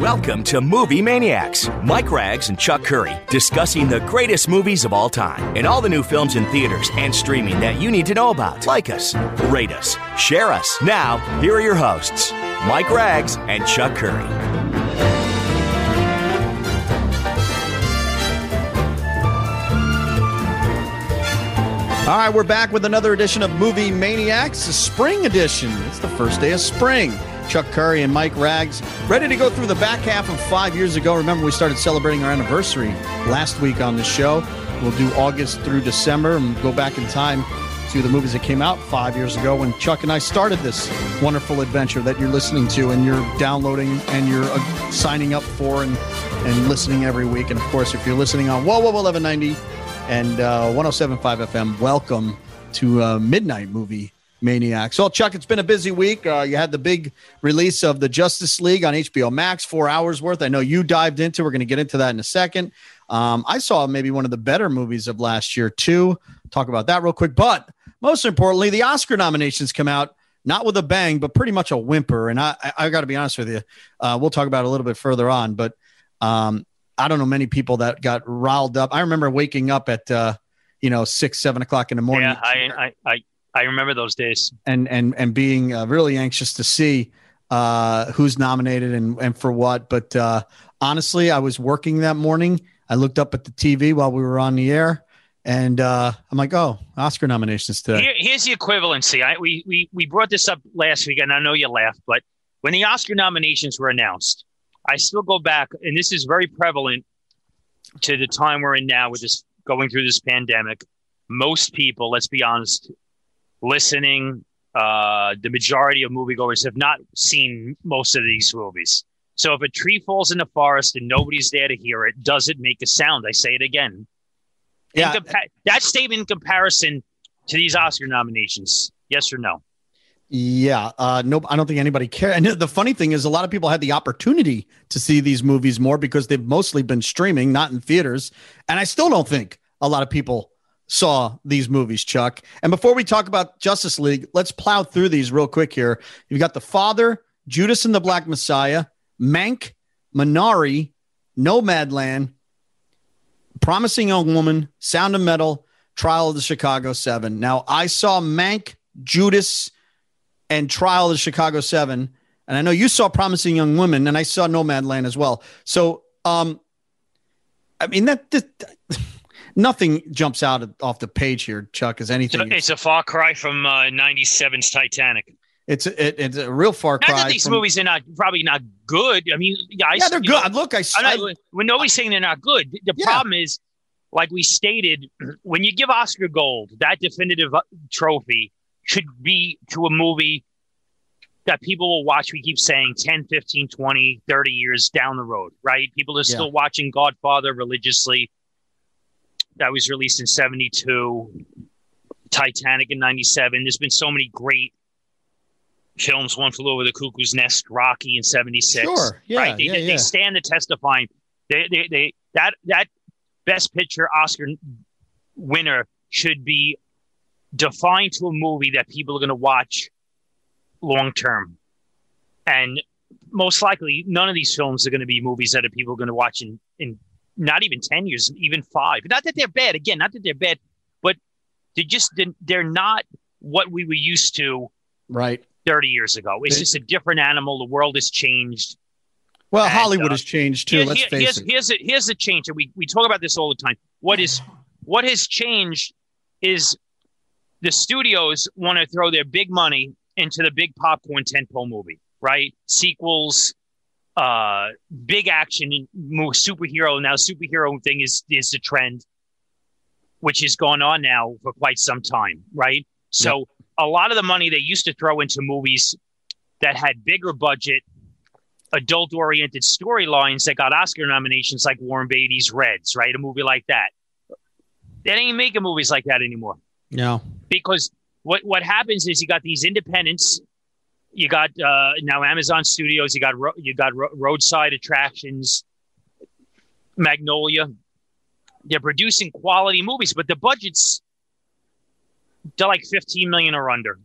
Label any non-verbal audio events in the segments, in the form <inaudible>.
Welcome to Movie Maniacs. Mike Rags and Chuck Curry discussing the greatest movies of all time and all the new films in theaters and streaming that you need to know about. Like us, rate us, share us. Now, here are your hosts, Mike Rags and Chuck Curry. All right, we're back with another edition of Movie Maniacs, a spring edition. It's the first day of spring. Chuck Curry and Mike Rags ready to go through the back half of five years ago. Remember, we started celebrating our anniversary last week on the show. We'll do August through December and go back in time to the movies that came out five years ago when Chuck and I started this wonderful adventure that you're listening to and you're downloading and you're uh, signing up for and, and listening every week. And of course, if you're listening on WOWO 1190 and uh, 1075 FM. Welcome to uh, Midnight Movie Maniacs. Well, Chuck, it's been a busy week. Uh, you had the big release of the Justice League on HBO Max, four hours worth. I know you dived into. We're going to get into that in a second. Um, I saw maybe one of the better movies of last year too. Talk about that real quick. But most importantly, the Oscar nominations come out not with a bang, but pretty much a whimper. And I, I, I got to be honest with you. Uh, we'll talk about it a little bit further on, but um, I don't know many people that got riled up. I remember waking up at uh, you know six, seven o'clock in the morning. Yeah, I I I, I remember those days. And and and being uh, really anxious to see uh, who's nominated and and for what. But uh, honestly, I was working that morning. I looked up at the TV while we were on the air, and uh, I'm like, oh, Oscar nominations today. Here, here's the equivalency. I, we we we brought this up last week, and I know you laughed, but when the Oscar nominations were announced I still go back, and this is very prevalent to the time we're in now with this going through this pandemic. Most people, let's be honest, listening, uh, the majority of moviegoers have not seen most of these movies. So if a tree falls in the forest and nobody's there to hear it, does it make a sound? I say it again. Yeah. Compa- that statement in comparison to these Oscar nominations, yes or no? Yeah, uh, nope. I don't think anybody cares. And the funny thing is, a lot of people had the opportunity to see these movies more because they've mostly been streaming, not in theaters. And I still don't think a lot of people saw these movies, Chuck. And before we talk about Justice League, let's plow through these real quick here. You've got The Father, Judas and the Black Messiah, Mank, Minari, Nomadland, Promising Young Woman, Sound of Metal, Trial of the Chicago Seven. Now, I saw Mank, Judas and Trial of the Chicago Seven. And I know you saw Promising Young Women, and I saw Nomadland as well. So, um, I mean that, that nothing jumps out off the page here, Chuck. Is anything? It's a far cry from uh, '97's Titanic. It's it, it's a real far cry. Not that these from, movies are not probably not good. I mean, yeah, yeah they're good. Know, Look, I, I when nobody's saying they're not good. The yeah. problem is, like we stated, <clears throat> when you give Oscar Gold that definitive uh, trophy should be to a movie that people will watch, we keep saying 10, 15, 20, 30 years down the road, right? People are still yeah. watching Godfather religiously. That was released in 72, Titanic in 97. There's been so many great films. One flew over the cuckoo's nest, Rocky in 76. Sure. Yeah, right? They, yeah, they, yeah. they stand the test of time. They, they, they, that, that best picture Oscar winner should be defined to a movie that people are going to watch long term. And most likely, none of these films are going to be movies that are people going to watch in, in not even 10 years, even five. Not that they're bad. Again, not that they're bad, but they just, they're not what we were used to right 30 years ago. It's just a different animal. The world has changed. Well, and, Hollywood uh, has changed too. Here, let's face here's, it. Here's a, here's a change, and we, we talk about this all the time. What is what has changed is the studios want to throw their big money into the big popcorn tentpole movie, right? Sequels, uh, big action, superhero. Now, superhero thing is is the trend, which has gone on now for quite some time, right? So, yep. a lot of the money they used to throw into movies that had bigger budget, adult oriented storylines that got Oscar nominations, like Warren Beatty's Reds, right? A movie like that. They ain't making movies like that anymore. No, because what what happens is you got these independents. You got uh, now Amazon Studios. You got ro- you got ro- roadside attractions, Magnolia. They're producing quality movies, but the budgets they're like fifteen million or under,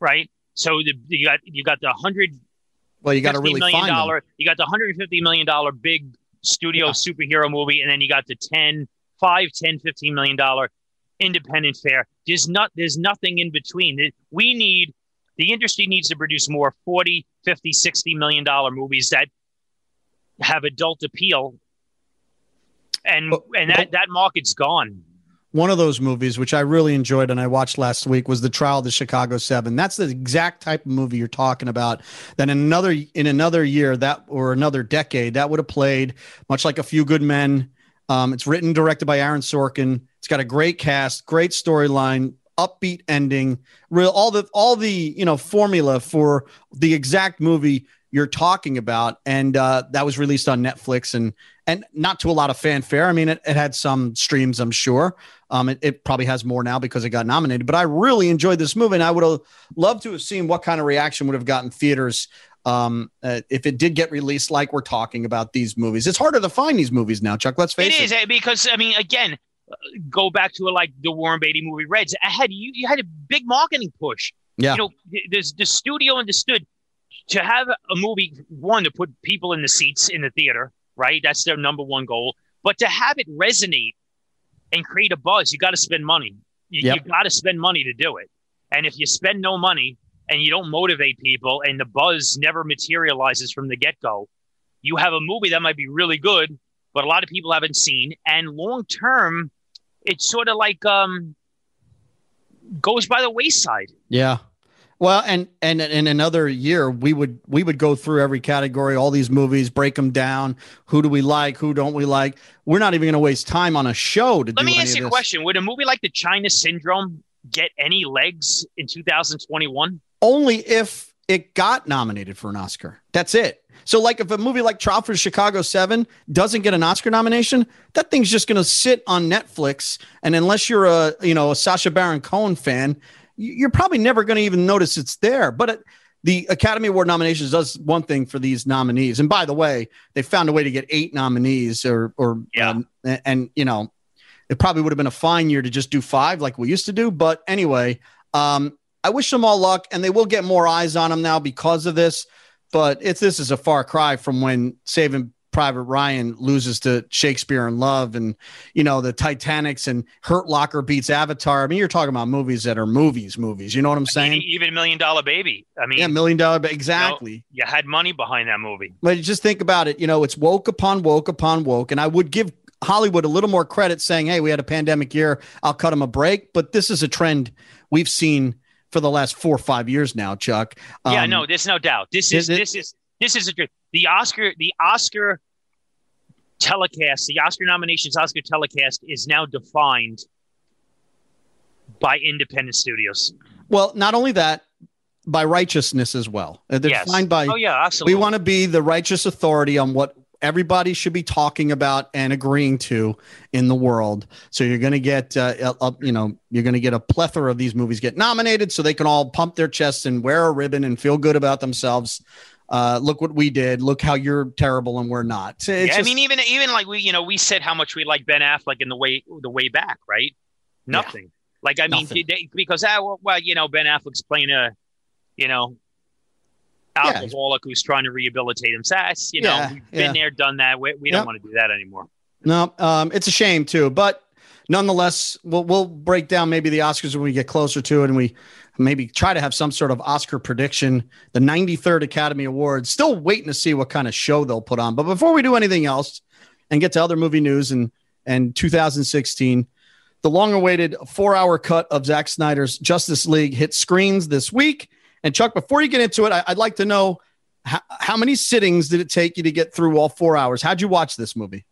right? So the, you got you got the hundred Well, you got to really million find dollar. them. You got the 150 million dollar big studio Yeah. superhero movie, and then you got the 10, 5, 10, 15 million dollar independent fare. There's not. There's nothing in between. We need the industry needs to produce more 40, 50, 60 million dollar movies that have adult appeal, and But- and that that market's gone. One of those movies, which I really enjoyed and I watched last week, was The Trial of the Chicago Seven. That's the exact type of movie you're talking about. That in another in another year that or another decade that would have played much like A Few Good Men. Um, it's written directed by Aaron Sorkin. It's got a great cast, great storyline, upbeat ending, real all the all the you know formula for the exact movie you're talking about, and uh, that was released on Netflix and and not to a lot of fanfare. I mean, it, it had some streams, I'm sure. Um, it, it probably has more now because it got nominated. But I really enjoyed this movie, and I would have loved to have seen what kind of reaction would have gotten theaters um, uh, if it did get released. Like we're talking about these movies, it's harder to find these movies now. Chuck, let's face It it. is eh, because I mean, again, go back to like the Warren Beatty movie Reds. I had you, you had a big marketing push. Yeah. You know, th- there's the studio understood to have a movie one to put people in the seats in the theater, right? That's their number one goal. But to have it resonate and create a buzz, you got to spend money. You, Yep. you got to spend money to do it. And if you spend no money and you don't motivate people, and the buzz never materializes from the get go, you have a movie that might be really good, but a lot of people haven't seen. And long term, it's sort of like um goes by the wayside. Yeah. Well, and and in another year, we would we would go through every category, all these movies, break them down. Who do we like? Who don't we like? We're not even going to waste time on a show to Let me ask you a question: Would a movie like The China Syndrome get any legs in 2021? Only if it got nominated for an Oscar. That's it. So, like, if a movie like for Chicago Seven doesn't get an Oscar nomination, that thing's just going to sit on Netflix. And unless you're a you know a Sacha Baron Cohen fan, you- you're probably never going to even notice it's there. But it, the Academy Award nominations does one thing for these nominees. And by the way, they found a way to get eight nominees, or or Yeah. um, and, and you know, it probably would have been a fine year to just do five like we used to do. But anyway, um, I wish them all luck, and they will get more eyes on them now because of this. But it's this is a far cry from when Saving Private Ryan loses to Shakespeare in Love, and you know the Titanics and Hurt Locker beats Avatar. I mean, you're talking about movies that are movies, movies. You know what I'm I saying? mean, even Million Dollar Baby. I mean, yeah, million dollar, but exactly. you had money behind that movie. But just think about it. You know, it's woke upon woke upon woke. And I would give Hollywood a little more credit saying, hey, we had a pandemic year. I'll cut them a break. But this is a trend we've seen for the last four or five years now, Chuck. yeah, Um, no, there's no doubt. This is it- this is this is a the Oscar the Oscar telecast, the Oscar nominations, Oscar telecast is now defined by independent studios. Well, not only that, by righteousness as well. Uh, They're Yes. defined by Oh yeah, absolutely. we want to be the righteous authority on what everybody should be talking about and agreeing to in the world. So you're going to get, uh, a, you know, you're going to get a plethora of these movies get nominated, so they can all pump their chests and wear a ribbon and feel good about themselves. Uh, look what we did. Look how you're terrible and we're not. It's yeah, I mean, even even like we, you know, we said how much we like Ben Affleck in the way the way back, right? Nothing. Like I mean, Nothing. they, because ah, well, well, you know, Ben Affleck's playing a, you know, Yeah. alcoholic who's trying to rehabilitate himself. You know, Yeah, we've yeah. been there, done that. We, we don't want to do that anymore. No, um, it's a shame too, but nonetheless, we'll we'll break down maybe the Oscars when we get closer to it, and we maybe try to have some sort of Oscar prediction. The 93rd Academy Awards. Still waiting to see what kind of show they'll put on. But before we do anything else, and get to other movie news and and 2016, the long-awaited four-hour cut of Zack Snyder's Justice League hit screens this week. And Chuck, before you get into it, I, I'd like to know. How, how many sittings did it take you to get through all four hours? How'd you watch this movie?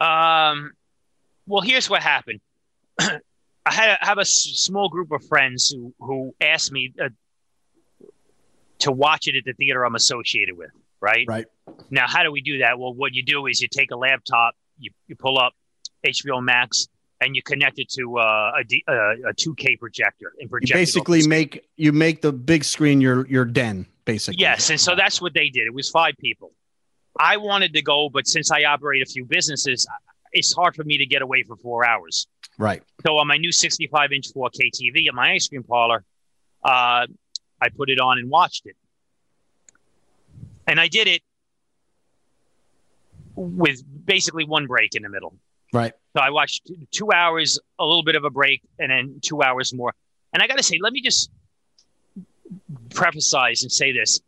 Um, well, here's what happened. <clears throat> I had I have a small group of friends who who asked me uh, to watch it at the theater I'm associated with. Right. Right. Now, how do we do that? Well, what you do is you take a laptop, you, you pull up HBO Max, and you connect it to uh, a, D, uh, a 2K projector and project. off basically make you make the big screen your your den, basically. Yes, and so that's what they did. It was five people. I wanted to go, but since I operate a few businesses, it's hard for me to get away for four hours. Right. So on my new 65 inch 4K TV at my ice cream parlor, uh, I put it on and watched it. and I did it with basically one break in the middle. Right. So I watched two hours, a little bit of a break, and then two hours more. And I got to say, let me just preface and say this.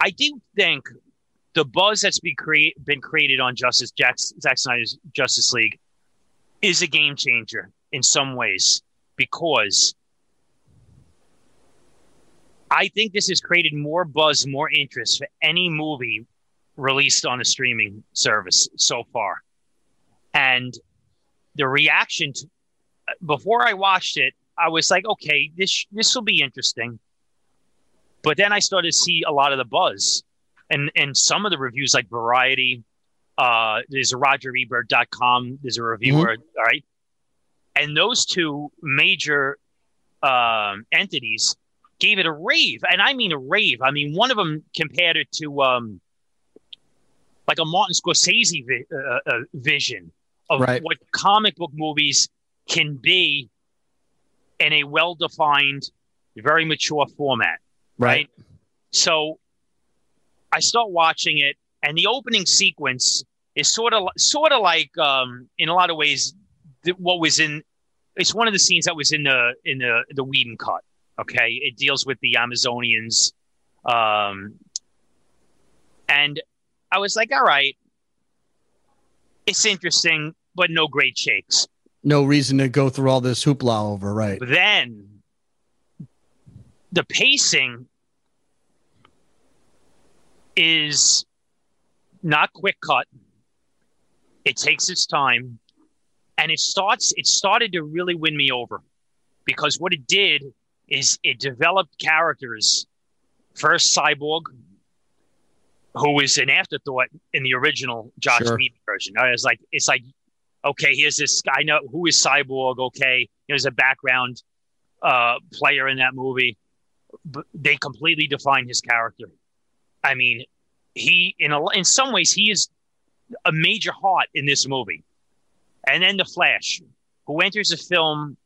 I do think the buzz that's been, create, been created on Justice Jack, Zack Snyder's Justice League is a game changer in some ways because I think this has created more buzz, more interest for any movie released on a streaming service so far. And the reaction to, before I watched it, I was like, okay, this this will be interesting. But then I started to see a lot of the buzz and and some of the reviews like Variety, uh, there's a RogerEbert.com, there's a reviewer, mm-hmm. all right. And those two major um, entities gave it a rave, and I mean a rave. I mean, one of them compared it to um, like a Martin Scorsese vi- uh, uh, vision of right. what comic book movies can be in a well-defined, very mature format. Right. right? So I start watching it, and the opening sequence is sort of sort of like um, in a lot of ways what was in. It's one of the scenes that was in the in the the Whedon cut. Okay, it deals with the Amazonians, um, and I was like, all right, it's interesting, but no great shakes. No reason to go through all this hoopla over, right? But then the pacing is not quick cut. It takes its time, and it starts. It started to really win me over because what it did is it developed characters. First, Cyborg, who was an afterthought in the original Joss sure. Whedon version. I was like, it's like, okay, here's this guy. Know who is Cyborg? Okay, there's a background uh, player in that movie. But they completely define his character. I mean, he in a in some ways he is a major heart in this movie. And then the Flash, who enters the film,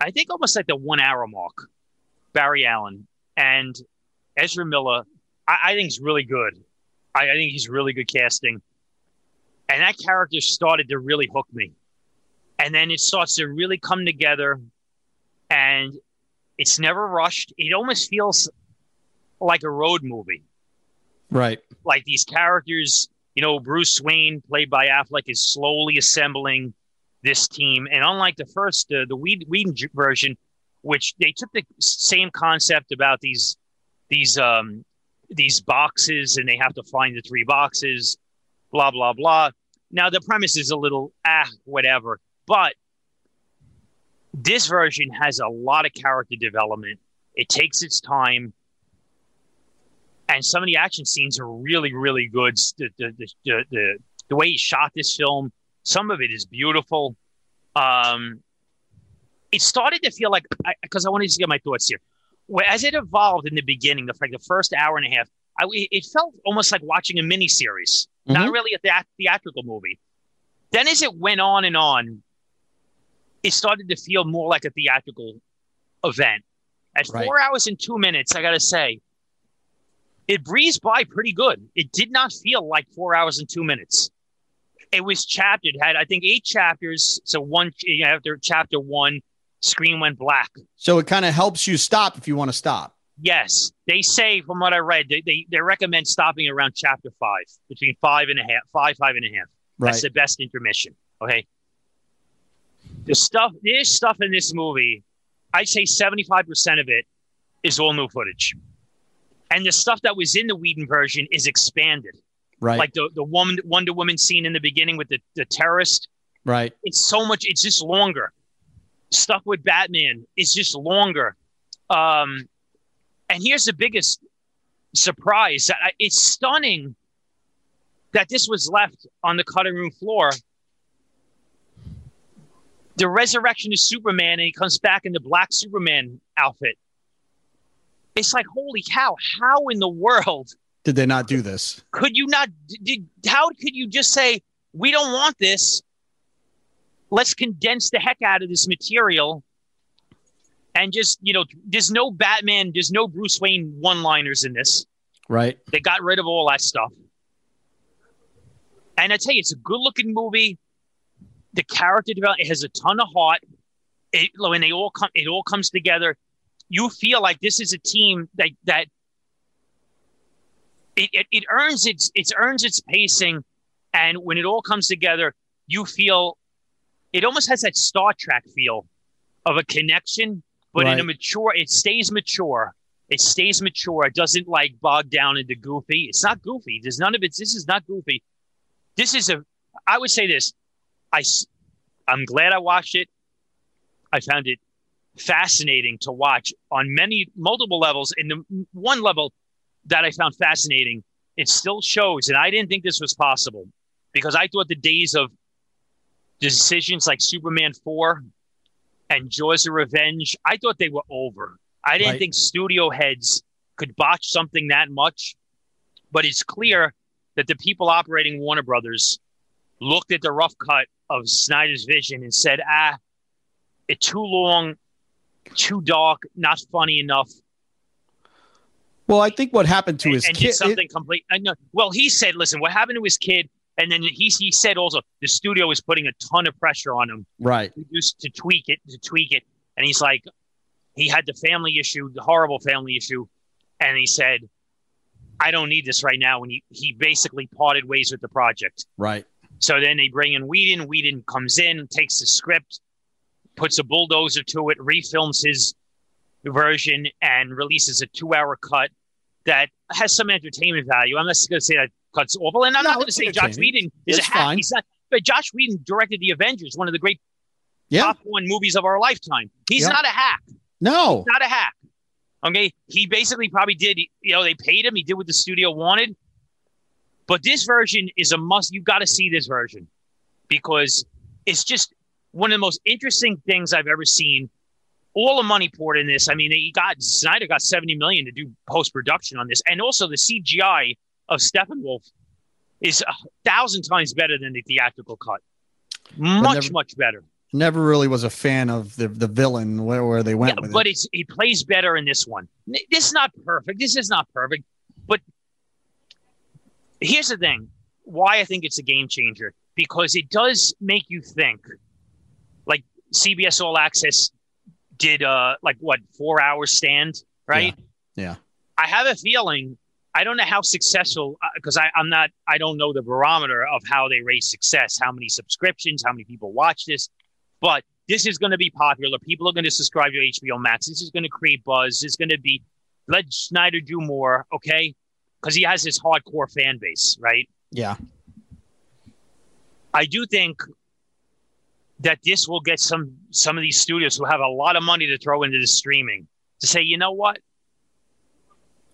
I think almost like the one hour mark. Barry Allen and Ezra Miller, I, I think he's really good. I, I think he's really good casting. And that character started to really hook me. And then it starts to really come together and it's never rushed. It almost feels like a road movie. Right. Like these characters, you know, Bruce Wayne, played by Affleck, is slowly assembling this team. And unlike the first, uh, the Whedon version, which they took the same concept about these these um, these boxes, and they have to find the three boxes, blah blah blah. Now the premise is a little ah whatever, but this version has a lot of character development. It takes its time and some of the action scenes are really, really good. The, the, the, the, the way he shot this film, some of it is beautiful. Um, it started to feel like, because I, I wanted to get my thoughts here. Well, as it evolved in the beginning, the, like the first hour and a half, I, it felt almost like watching a miniseries, mm-hmm. not really a the- theatrical movie. Then, as it went on and on, it started to feel more like a theatrical event. At right. four hours and two minutes, I got to say, it breezed by pretty good. It did not feel like four hours and two minutes. It was chaptered, had I think eight chapters. So one after chapter one, screen went black. So it kind of helps you stop if you want to stop. Yes, they say from what I read, they, they, they recommend stopping around chapter five, between five and a half, five five and a half. Right. That's the best intermission. Okay. The stuff, there's stuff in this movie. I'd say seventy five percent of it is all new footage and the stuff that was in the Whedon version is expanded. Right. Like the, the woman Wonder Woman scene in the beginning with the, the terrorist. Right. It's so much, it's just longer. Stuff with Batman is just longer. Um, and here's the biggest surprise that it's stunning that this was left on the cutting room floor. The resurrection of Superman, and he comes back in the black Superman outfit it's like, holy cow, how in the world did they not do this? Could you not? Did, how could you just say, we don't want this? Let's condense the heck out of this material and just you know, there's no Batman, there's no Bruce Wayne one-liners in this. Right. They got rid of all that stuff. And I tell you, it's a good-looking movie. The character development has a ton of heart. It, when they all come, it all comes together. You feel like this is a team that that it, it, it earns its it earns its pacing, and when it all comes together, you feel it almost has that Star Trek feel of a connection, but in a mature. It stays mature. It stays mature. It doesn't like bog down into goofy. It's not goofy. There's none of it. This is not goofy. This is a. I would say this. I. I'm glad I watched it. I found it fascinating to watch on many multiple levels. And the one level that I found fascinating, it still shows, and I didn't think this was possible because I thought the days of decisions like Superman 4 and Jaws of Revenge, I thought they were over. I didn't Right. think studio heads could botch something that much. But it's clear that the people operating Warner Brothers looked at the rough cut of Snyder's vision and said, ah, it's too long, too dark, not funny enough. Well, I think what happened to and, his and kid. something complete. I know. Well, he said, "Listen, what happened to his kid?" And then he he said also the studio was putting a ton of pressure on him right. to, to tweak it, to tweak it. And he's like, he had the family issue, the horrible family issue, and he said, "I don't need this right now." And he he basically parted ways with the project. Right. So then they bring in Whedon. Whedon comes in, takes the script, puts a bulldozer to it, refilms his version, and releases a two-hour cut that has some entertainment value. I'm not going to say that cut's awful, and I'm No, not going to say Joss. Whedon is It's a hack. fine. He's not. But Joss Whedon directed the Avengers, one of the great Yeah. top one movies of our lifetime. He's not a hack. No. Not a hack. Okay, he basically probably did. You know, they paid him. He did what the studio wanted. But this version is a must. You've got to see this version because it's just one of the most interesting things I've ever seen. All the money poured in this. I mean, he got Snyder got seventy million to do post production on this, and also the CGI of Steppenwolf is a thousand times better than the theatrical cut. Much, never- much better. Never really was a fan of the the villain where, where they went Yeah, with but it. it's he plays better in this one. This is not perfect. This is not perfect. But here's the thing: why I think it's a game changer because it does make you think. Like CBS All Access did, uh, like what four hours stand, right? Yeah. I have a feeling. I don't know how successful because I I'm not. I don't know the barometer of how they rate success. How many subscriptions? How many people watch this? But this is going to be popular. People are going to subscribe to HBO Max. This is going to create buzz. It's going to be let Snyder do more, okay? Because he has his hardcore fan base, right? Yeah. I do think that this will get some some of these studios who have a lot of money to throw into the streaming to say, you know what?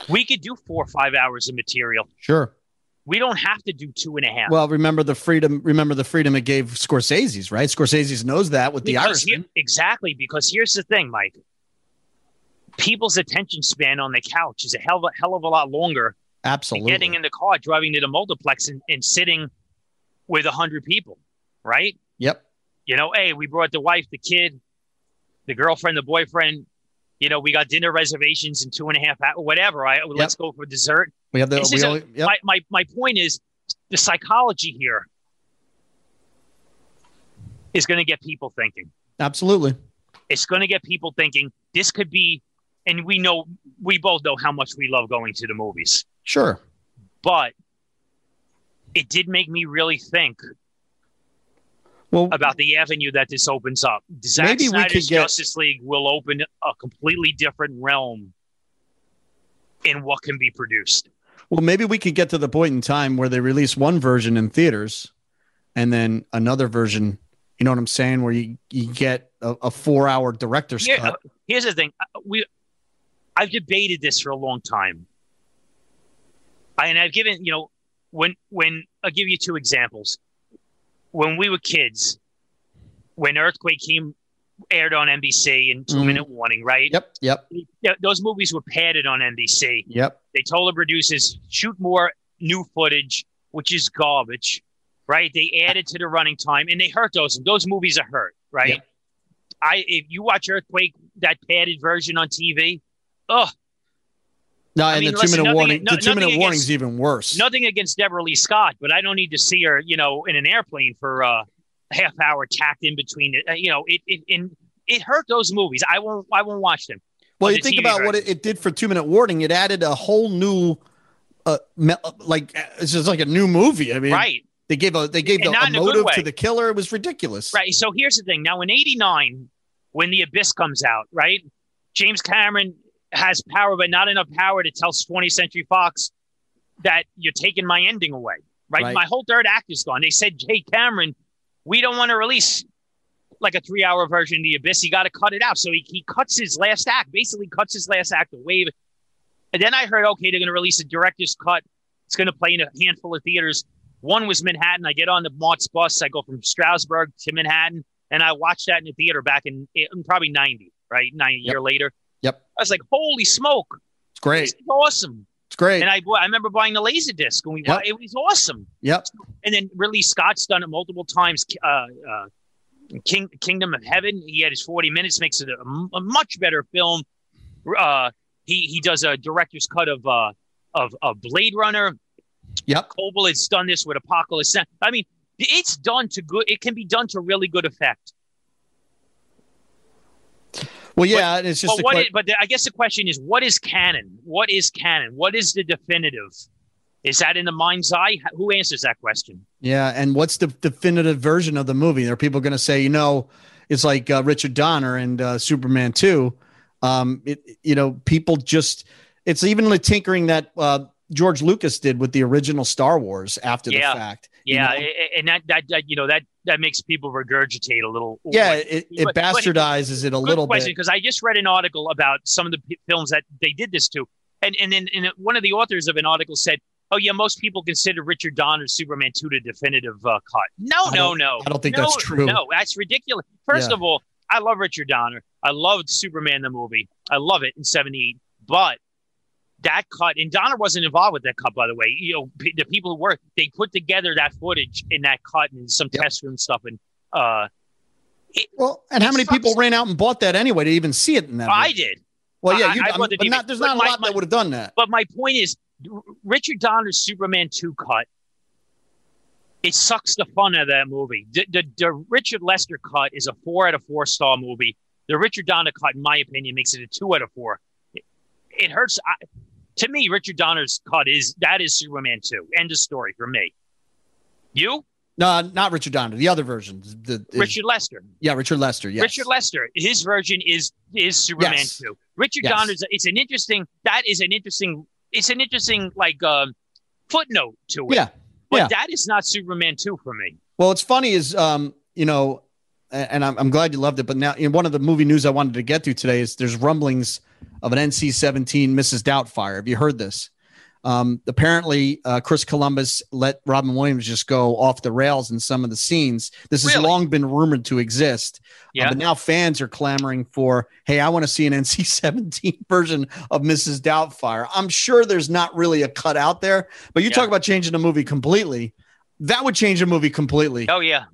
We could do four or five hours of material. Sure. We don't have to do two and a half. Well, remember the freedom. Remember the freedom it gave Scorsese's, right? Scorsese's knows that with the Irishman. here- exactly. Because here's the thing, Mike. People's attention span on the couch is a hell of a, hell of a lot longer than Absolutely. getting in the car, driving to the multiplex, and, and sitting with a hundred people, right? Yep. You know, hey, we brought the wife, the kid, the girlfriend, the boyfriend. You know, we got dinner reservations in two and a half hours, whatever. I let's go for dessert. We have the. This We a- yep. My, my my point is the psychology here is going to get people thinking. Absolutely. It's going to get people thinking this could be, and we know we both know how much we love going to the movies, Sure. but it did make me really think Well, about the avenue that this opens up. Zack Maybe we could get- Justice League will open a completely different realm in what can be produced. well, maybe we could get to the point in time where they release one version in theaters, and then another version. You know what I'm saying? Where you you get a, a four hour director's Here- cut. here's the thing: we, I've debated this for a long time, I, and I've given you know when when I'll give you two examples. When we were kids, when Earthquake came aired on NBC in 2 Mhm. minute warning, right? Yep. Yep. Yeah, those movies were padded on NBC. Yep. They told the producers shoot more new footage, which is garbage, right? They added to the running time, and they hurt those. Those movies are hurt, right? Yep. I if you watch Earthquake, that padded version on TV, oh, No, I and mean, the two listen, minute warning. no- the two minute warning is even worse. nothing against Deborah Lee Scott, but I don't need to see her, you know, in an airplane for uh, a half hour tacked in between it. Uh, you know, it it and it hurt those movies. I won't I won't watch them. Well, you the think TV about what version. it, it did for two minute warning. It added a whole new, uh, me- like it's just like a new movie. I mean, right. They gave a they gave And a a motive way. to the killer. It was ridiculous. Right. So here's the thing. Now in '89, when The Abyss comes out, right, James Cameron has power, but not enough power to tell 20th Century Fox that you're taking my ending away. Right. Right. My whole third act is gone. They said, "Hey, Cameron, we don't want to release." Like a three-hour version of The Abyss, you got to cut it out. So he, he cuts his last act, basically cuts his last act away. And then I heard, okay, they're going to release a director's cut. It's going to play in a handful of theaters. One was Manhattan. I get on the Martz bus. I go from Stroudsburg to Manhattan, and I watched that in the theater back in, in probably 90, right? Nine Yep. year later. Yep. I was like, holy smoke. It's great. Awesome. It's great. And I, I remember buying the laser disc when we Yep. it was awesome. yep. And then Ridley Scott's done it multiple times. Uh, uh, King, Kingdom of Heaven, he had his 40 minutes, makes it a, a much better film. Uh, he, he does a director's cut of, uh, of, of Blade Runner. Yep. Coppola has done this with Apocalypse. I mean, it's done to good. It can be done to really good effect. Well, yeah, it's just But what? que- is, but the, I guess the question is, what is canon? What is canon? What is the definitive? Is that in the mind's eye? Who answers that question? yeah. And what's the definitive version of the movie? Are people going to say, you know, it's like uh, Richard Donner and uh, Superman Two? Um, it, you know, people just it's even the tinkering that uh, George Lucas did with the original Star Wars after Yeah. the fact. You Yeah, know? a- a- and that, that that you know that that makes people regurgitate a little. yeah, Like, it, it but- but- bastardizes it a little question bit. because I just read an article about some of the p- films that they did this to, and and then and one of the authors of an article said, "Oh yeah, most people consider Richard Donner's Superman two the definitive uh, cut." No, no, no. I don't think No, that's true. No, that's ridiculous. First Yeah. of all, I love Richard Donner. I loved Superman the movie. I love it in '78, but. That cut, and Donner wasn't involved with that cut, by the way. You know, p- the people who were, they put together that footage in that cut and some Yep. test room stuff. And uh, Well, and how many sucks. people ran out and bought that anyway to even see it in that? I did. Well, yeah, you, I I mean, but not, there's but not a lot my- that would have done that. But my point is, Richard Donner's Superman 2 cut, it sucks the fun out of that movie. The, the, the Richard Lester cut is a four out of four star movie. The Richard Donner cut, in my opinion, makes it a two out of four. It, it hurts. I, to me, Richard Donner's cut is that is Superman 2. End of story for me. You? No, not Richard Donner. The other version. The, is- Richard Lester. Yeah, Richard Lester. Yes. Richard Lester, his version is is Superman Yes. 2. Richard Yes. Donner's it's an interesting that is an interesting it's an interesting like um footnote to it. Yeah. But yeah. that is not Superman 2 for me. Well, what's funny is, um, you know, and I'm, I'm glad you loved it. But now, know, one of the movie news I wanted to get to today is there's rumblings of an NC-17 Mrs. Doubtfire. Have you heard this? Um, apparently, uh, Chris Columbus let Robin Williams just go off the rails in some of the scenes. This has long been rumored to exist. Uh, Yeah. but now fans are clamoring for, hey, I want to see an NC-17 <laughs> version of Mrs. Doubtfire. I'm sure there's not really a cut out there, but you Yeah. talk about changing the movie completely. That would change the movie completely. Oh yeah.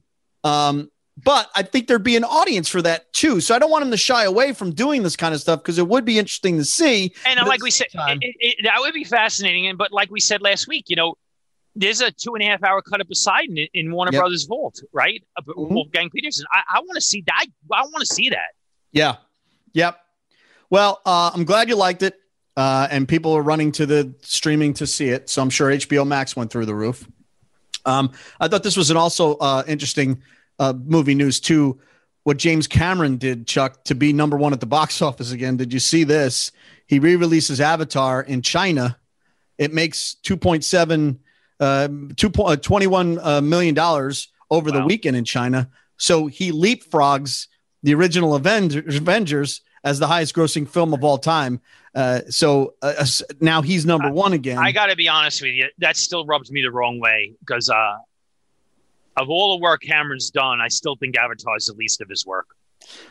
Um, but I think there'd be an audience for that too. So I don't want him to shy away from doing this kind of stuff because it would be interesting to see. And uh, like we said, it, it, that would be fascinating. And but like we said last week, you know, there's a two and a half hour cut of Poseidon in, Warner Yep. Brothers Vault, right? Mhm. Wolfgang Petersen. I, I want to see that. I want to see that. Yeah. Yep. Well, uh, I'm glad you liked it. Uh, and people are running to the streaming to see it. So I'm sure HBO Max went through the roof. Um, I thought this was an also uh, interesting uh, movie news too. What James Cameron did, Chuck, to be number one at the box <laughs> office again. Did you see this? He re-releases Avatar in China. It makes 2.7, uh, 2. uh, 21 uh, million dollars over the weekend in China. So he leapfrogs the original Avengers, Avengers as the highest grossing film of all time. Uh, so uh, uh, now he's number one again. I got to be honest with you. That still rubs me the wrong way because uh, of all the work Cameron's done, I still think Avatar is the least of his work.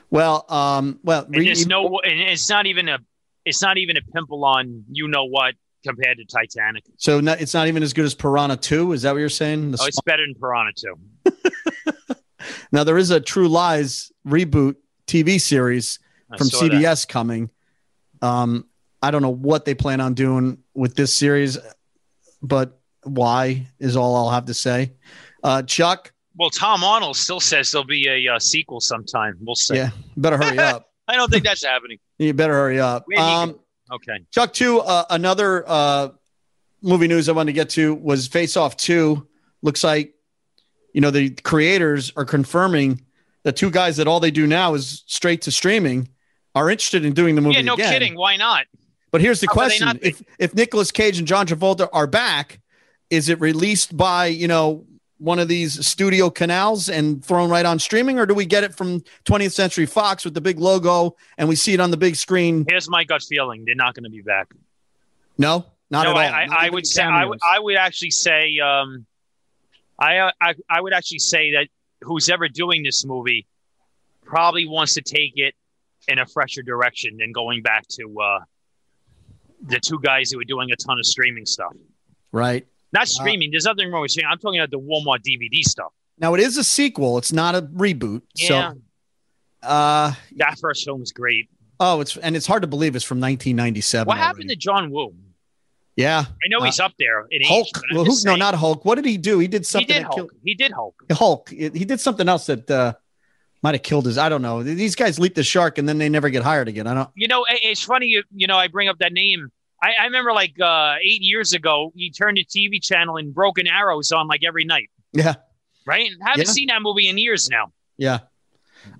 well, um, well, And re- there's no, and it's not even a, it's not even a pimple on you know what compared to Titanic. so not, it's not even as good as Piranha 2. Is that what you're saying? The Oh, it's better than Piranha Two. <laughs> Now there is a True Lies reboot TV series I from saw that. CBS coming. Um, I don't know what they plan on doing with this series, but why is all I'll have to say. Uh, Chuck, Well, Tom Arnold still says there'll be a uh, sequel sometime. We'll see. yeah, better hurry up. <laughs> I don't think that's happening. You better hurry up. Where do you Um, Okay. Chuck, too, uh, another uh, movie news I wanted to get to was Face Off 2. Looks like, you know, the creators are confirming the two guys that all they do now is straight to streaming are interested in doing the movie Yeah, no again. kidding. Why not? But here's the How question: if if Nicolas Cage and John Travolta are back, is it released by you know one of these studio canals and thrown right on streaming, or do we get it from 20th Century Fox with the big logo and we see it on the big screen? Here's my gut feeling: they're not going to be back. No, not no, at all. I, I, I would say I would, cameos. I would actually say um, I, I I would actually say that who's ever doing this movie probably wants to take it in a fresher direction than going back to uh, the two guys who were doing a ton of streaming stuff. right Not streaming. There's nothing wrong with streaming. I'm talking about the Walmart DVD stuff. now. It is a sequel. It's not a reboot. Yeah, So, uh, that first film was great. oh, it's and it's hard to believe it's from 1997. What happened to John Woo? Yeah, I know he's up there in. Uh, Hulk. I'm Well, who, no, not Hulk. What did he do? He did something. he did that killed- Hulk. He did Hulk. Hulk. He did something else that uh, might have killed his. I don't know. These guys leap the shark and then they never get hired again. I don't. You know, it's funny. You, you know, I bring up that name. I, I remember like uh, eight years ago, you turned the TV channel and Broken Arrows on like every night, Yeah, right? Haven't Yeah. seen that movie in years now. yeah.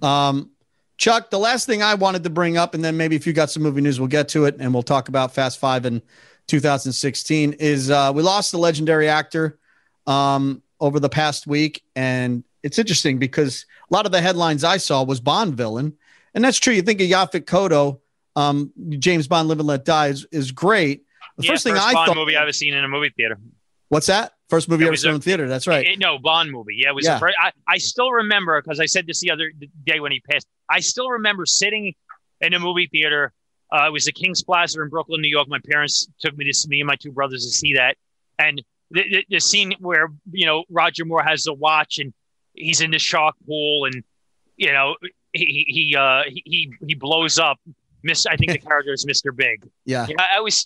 Um, Chuck, the last thing I wanted to bring up, and then maybe if you got some movie news, we'll get to it, and we'll talk about Fast Five in 2016. Is uh, we lost the legendary actor um, over the past week, and it's interesting because a lot of the headlines I saw was Bond villain, and that's true. You think of Yaphet Kotto, um, James Bond, Live and Let Die is, is great. The yeah, first thing first I Bond thought, movie I've ever seen in a movie theater. what's that? First movie It ever seen a- in theater. That's right. Eh, no, Bond movie. Yeah, it was. Yeah. First, I, I still remember because I said this the other day when he passed. I still remember sitting in a movie theater. Uh, it was the King's Plaza in Brooklyn, New York. My parents took me to me and my two brothers to see that, and the, the, the scene where you know Roger Moore has the watch and he's in the shark pool and you know he he uh, he he he blows up. Miss, I think the character is Mr. Big. yeah. I, I was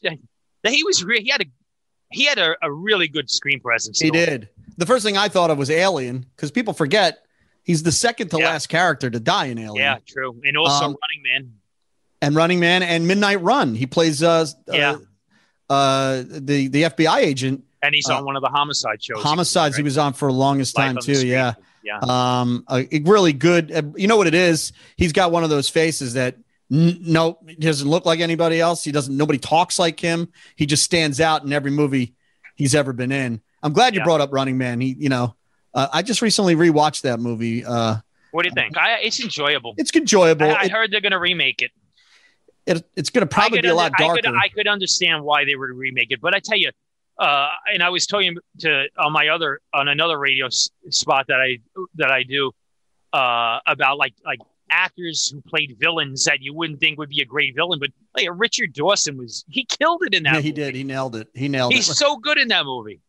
he was re- he had a he had a, a really good screen presence. He still. did. The first thing I thought of was Alien because people forget he's the second to Yeah. last character to die in Alien. Yeah, true. And also Um, Running Man. And Running Man and Midnight Run. He plays uh, Yeah. uh, uh the the FBI agent And he's uh, on one of the homicide shows. homicides he right? was on for the longest Life time too. Yeah. Yeah. Um, a, a really good. uh, You know what it is? He's got one of those faces that no, he doesn't look like anybody else. He doesn't. Nobody talks like him. He just stands out in every movie he's ever been in. I'm glad you Yeah. brought up Running Man. He, you know, uh, I just recently rewatched that movie. Uh, What do you think? I, it's enjoyable. it's enjoyable. I, I It- heard they're going to remake it. it, it's going to probably be a lot under- I darker. could, I could understand why they would remake it, but I tell you, uh, and I was talking to on my other on another radio s- spot that I that I do uh, about like like actors who played villains that you wouldn't think would be a great villain, but like Richard Dawson was he killed it in that. yeah, he movie. did. He nailed it. He nailed He's it. He's so good in that movie.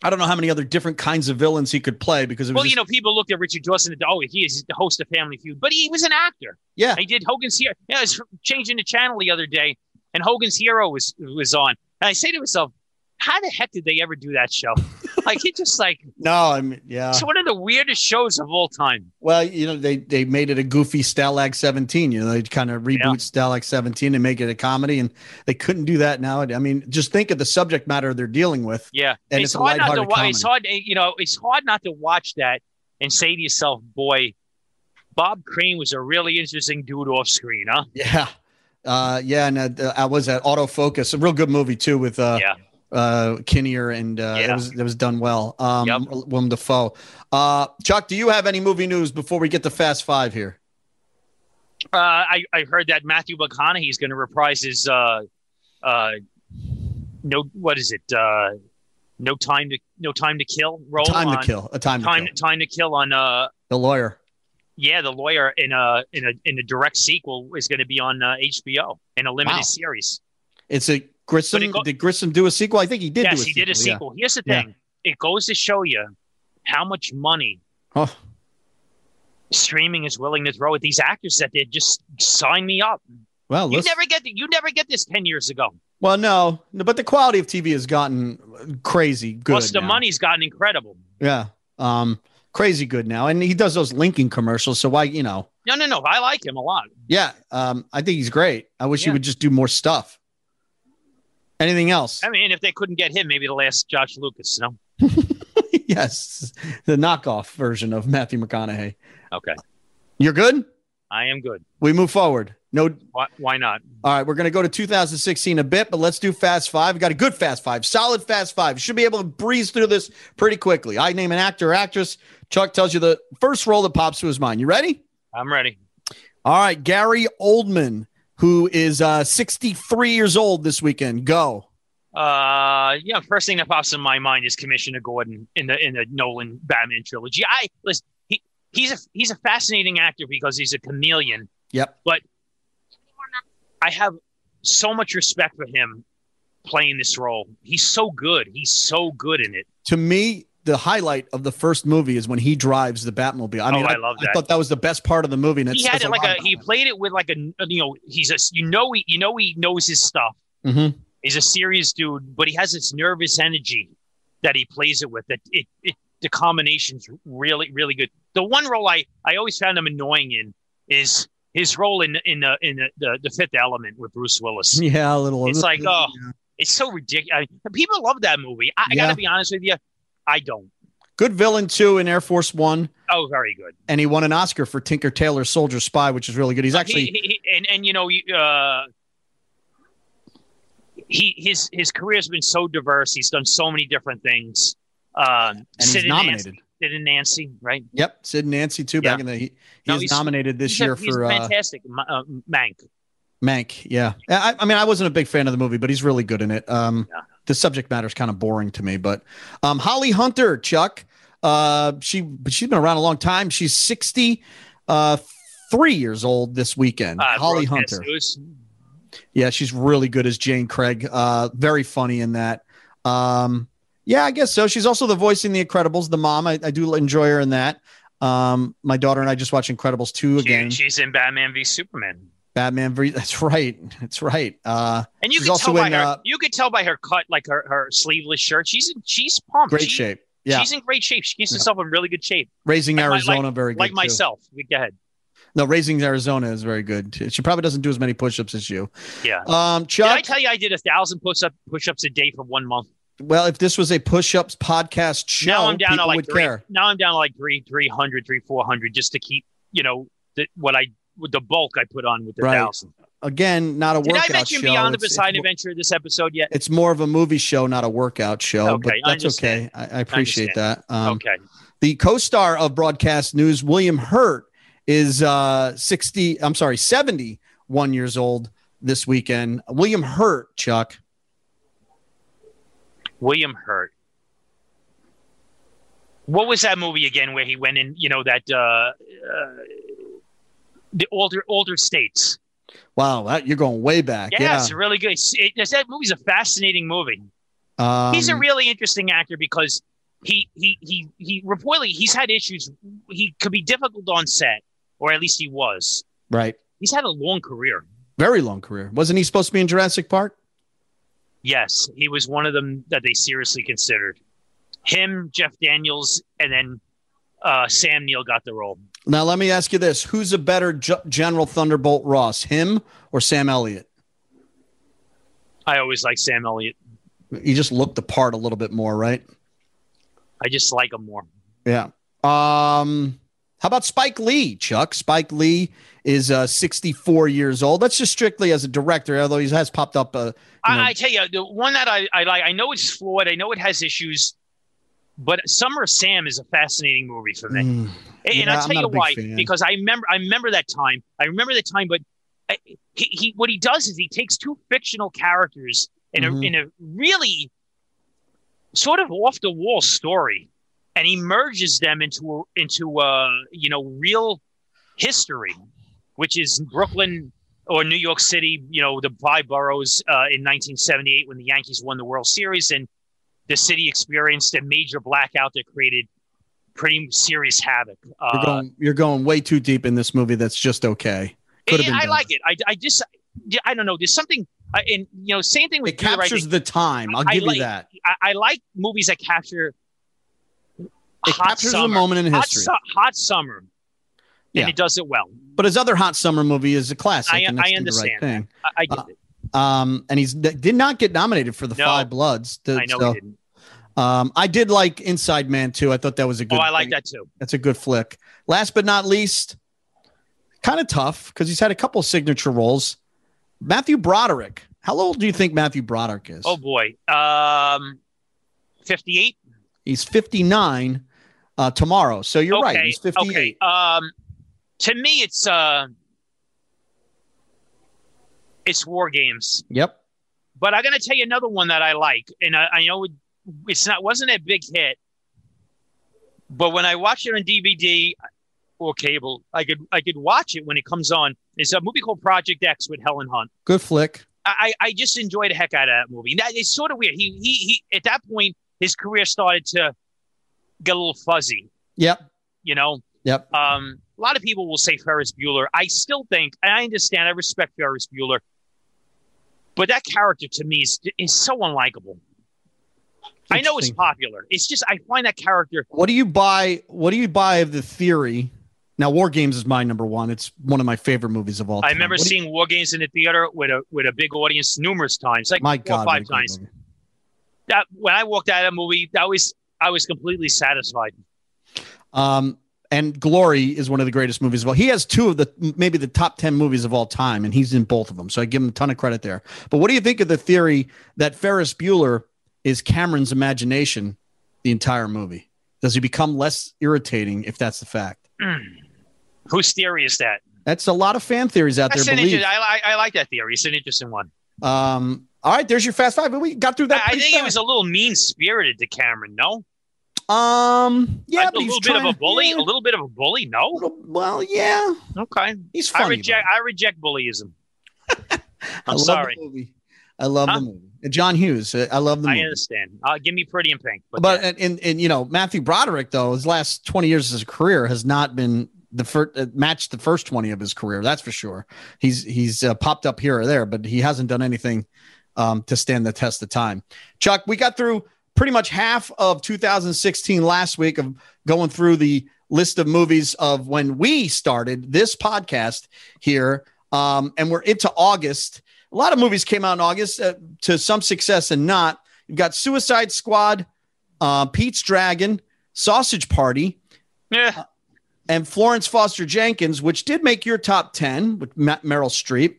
I don't know how many other different kinds of villains he could play because it was Well, just- you know, people looked at Richard Dawson and oh, he is the host of Family Feud, but he was an actor. yeah, He did Hogan's Hero. Yeah, I was changing the channel the other day, and Hogan's Hero was was on. And I say to myself, how the heck did they ever do that show? Like it just like no, I mean, yeah. it's one of the weirdest shows of all time. Well, you know, they they made it a goofy Stalag 17. You know, they kind of reboot Yeah. Stalag 17 and make it a comedy, and they couldn't do that now. I mean, just think of the subject matter they're dealing with. Yeah, And it's, it's hard not to watch. It's hard, you know, it's hard not to watch that and say to yourself, "Boy, Bob Crane was a really interesting dude off screen, huh?" Yeah, uh, yeah, and uh, I was at Autofocus, a real good movie too with uh, yeah, uh, Kinnear, and uh, it Yeah. was it was done well. Um, Yep. Willem Dafoe. Uh, Chuck, do you have any movie news before we get to Fast Five here? uh, I I heard that Matthew McConaughey is going to reprise his uh, uh, no, what is it? Uh, no time to no time to kill role. Time on, to kill. A time, Time to kill. time to kill on uh The lawyer. yeah the lawyer in a in a in a direct sequel is going to be on uh, HBO in a limited Wow. series. It's a Grisham. Go- did Grisham do a sequel? I think he did. yes, he did a sequel, yeah. Here's the Yeah. thing: it goes to show you how much money Oh, streaming is willing to throw at these actors that they just sign me up. Well, You never get you never get this ten years ago. well, no, no, but the quality of TV has gotten crazy good. Plus, the now. money's gotten incredible. Yeah. Um, crazy good now. And he does those Lincoln commercials. So why, you know, No, no, no. I like him a lot. yeah. Um, I think he's great. I wish he would just do more stuff. Anything else? I mean, if they couldn't get him, maybe the last Josh Lucas. No. <laughs> yes. The knockoff version of Matthew McConaughey. Okay, You're good? I am good. We move forward. No. Why, why not? All right. We're going to go to 2016 a bit, but let's do fast five. We got a good fast five, solid fast five. You should be able to breeze through this pretty quickly. I name an actor or actress. Chuck tells you the first role that pops to his mind. You ready? I'm ready. All right, Gary Oldman, who is uh, 63 years old this weekend. Go. Uh, yeah. First thing that pops in my mind is Commissioner Gordon in the in the Nolan Batman trilogy. I listen. He he's a he's a fascinating actor because he's a chameleon. Yep. But I have so much respect for him playing this role. He's so good. He's so good in it. To me, the highlight of the first movie is when he drives the Batmobile. I Oh, mean, I love I thought that was the best part of the movie. And he had it like a he played it with like a you know he's a you know he you know he knows his stuff. Mhm. He's a serious dude, but he has this nervous energy that he plays it with. That it, it the combination's really really good. The one role I I always found him annoying in is his role in in the in the, the, the Fifth Element with Bruce Willis. Yeah, a little. It's like, oh, it's so ridiculous. people love that movie. I, I Yeah. gotta be honest with you, I don't. good villain too in Air Force One, Oh, very good. and he won an Oscar for Tinker Tailor Soldier Spy, which is really good. He's actually he, he, he- and and you know uh, he his his career's been so diverse. He's done so many different things. Um, and he's Sid and nominated. Nancy, Sid and Nancy, right? Yep, Sid and Nancy too. Back in the he, he No, he's- nominated this He's year he's for uh, fantastic. Uh, Mank. Mank, yeah. I, I mean, I wasn't a big fan of the movie, but he's really good in it. Um, Yeah. The subject matter is kind of boring to me, but um, Holly Hunter, Chuck, uh, she but she's been around a long time. She's sixty uh, three years old this weekend. Uh, Holly Hunter, News. yeah, she's really good as Jane Craig. Uh, very funny in that. Um, yeah, I guess so. She's also the voice in The Incredibles, the mom. I, I do enjoy her in that. Um, my daughter and I just watched Incredibles two She- again. she's in Batman v Superman. Batman. That's right. That's right. Uh, And you can tell by in, her. uh, you could tell by her cut, like her, her sleeveless shirt. She's in, she's pumped. great She- shape. Yeah. She's in great shape. She keeps Yeah. herself in really good shape. Raising Like Arizona, very good. like too. myself. Go ahead. No, Raising Arizona is very good. too. She probably doesn't do as many push-ups as you. Yeah. Um, Did I tell you I did a thousand push up push ups a day for one month? well, if this was a push-ups podcast show, now I'm down to like three. care. Now I'm down to like three, three hundred, three, four hundred, just to keep you know the, what I with the bulk I put on with the Right. thousand. Again, not a Did I mention show. Beyond the it's, Adventure this episode yet? it's more of a movie show, not a workout show. Okay, but that's okay. I, I appreciate that. Um, okay. The co-star of Broadcast News, William Hurt, is uh, 60. I'm sorry, 71 years old this weekend. William Hurt, Chuck. William Hurt. What was that movie again where he went in, you know, that uh, uh the older Altered States? Wow, that, you're going way back. Yeah, Yeah. it's really good. It's, it, that movie's a fascinating movie. Um, he's a really interesting actor because he he he he reportedly he's had issues. He could be difficult on set, or at least he was. right. He's had a long career. Very long career. Wasn't he supposed to be in Jurassic Park? Yes, he was one of them that they seriously considered. Him, Jeff Daniels, and then uh, Sam Neill got the role. Now, let me ask you this: Who's a better G- General Thunderbolt Ross, him or Sam Elliott? I always like Sam Elliott. He just looked the part a little bit more, right? I just like him more. Yeah. Um, how about Spike Lee, Chuck? Spike Lee is uh, 64 years old. That's just strictly as a director, although he has popped up. Uh, you I, I tell you, the one that I, I like, I know it's flawed. I know it has issues, but Summer of Sam is a fascinating movie for me. Mm, And, and Yeah, I'll tell you why. fan. Because I remember, I remember that time. I remember that time. But I, he, he, what he does is he takes two fictional characters in a Mhm. in a really sort of off the wall story, and he merges them into a, into uh you know real history, which is Brooklyn or New York City. You know the five boroughs uh, in 1978 when the Yankees won the World Series, and the city experienced a major blackout that created pretty serious havoc. You're Uh, going you're going way too deep in this movie. That's just okay. Could have I, been I better. like it. I, I just I don't know. There's something, uh, and you know, same thing with It captures the time. I'll I give like- you that. I, I like movies that capture It hot captures summer, a moment in hot, history. su- hot summer, Yeah. and it does it well. But his other hot summer movie is a classic. I- I understand right. I, I get Uh, it. Um, and he's did not get nominated for the No. Five Bloods. The- I know so, he didn't. um, I did like Inside Man too. I thought that was a good. Oh. I like thing. that too. That's a good flick. Last but not least, kind of tough because he's had a couple signature roles. Matthew Broderick. How old do you think Matthew Broderick is? Oh boy, um, fifty-eight. He's 59 uh, tomorrow. So you're okay, right. He's 58. okay. Um, to me, it's uh, it's War Games. Yep. But I'm gonna tell you another one that I like, and I, I know it, it's not wasn't a big hit, but when I watch it on DVD or cable, I could I could watch it when it comes on. It's a movie called Project X with Helen Hunt. Good flick. I, I just enjoyed the heck out of that movie. That it's sort of weird. He he he. At that point, his career started to get a little fuzzy. Yep. You know, Yep. um, a lot of people will say Ferris Bueller. I still think, and I understand, I respect Ferris Bueller, but that character to me is, is so unlikable. I know it's popular. It's just I find that character. What do you buy? What do you buy of the theory? Now, War Games is my number one. It's one of my favorite movies of all time. I remember What do you- seeing War Games in the theater with a with a big audience numerous times, like my four God, or five times. movie. That when I walked out of that movie, that was I was completely satisfied. Um, and Glory is one of the greatest movies of all. He has two of the maybe the top ten movies of all time, and he's in both of them. So I give him a ton of credit there. But what do you think of the theory that Ferris Bueller is Cameron's imagination the entire movie? Does he become less irritating if that's the fact? Whose theory is that? That's a lot of fan theories out That's there. I, I, I like that theory. It's an interesting one. Um, all right, there's your fast five. We got through that. I, think it was a little mean spirited to Cameron. No, Um, yeah, Like a little bit of a bully. yeah, A little bit of a bully. No, little- well, yeah, okay. he's funny. I reject. I reject bullyism. <laughs> I I'm love sorry. The movie. I love Huh? the movie. John Hughes. uh, I love the movie. I understand. Uh, give me Pretty in Pink. But, But yeah. and, and and you know Matthew Broderick though his last twenty years of his career has not been the first uh, matched the first twenty of his career. That's for sure. He's he's uh, popped up here or there, but he hasn't done anything um, to stand the test of time. Chuck, we got through pretty much half of 2016 last week of going through the list of movies of when we started this podcast here, um, and we're into August. A lot of movies came out in August uh, to some success and not. You've got Suicide Squad, uh, Pete's Dragon, Sausage Party, yeah. and Florence Foster Jenkins, which did make your top 10 with Meryl Streep.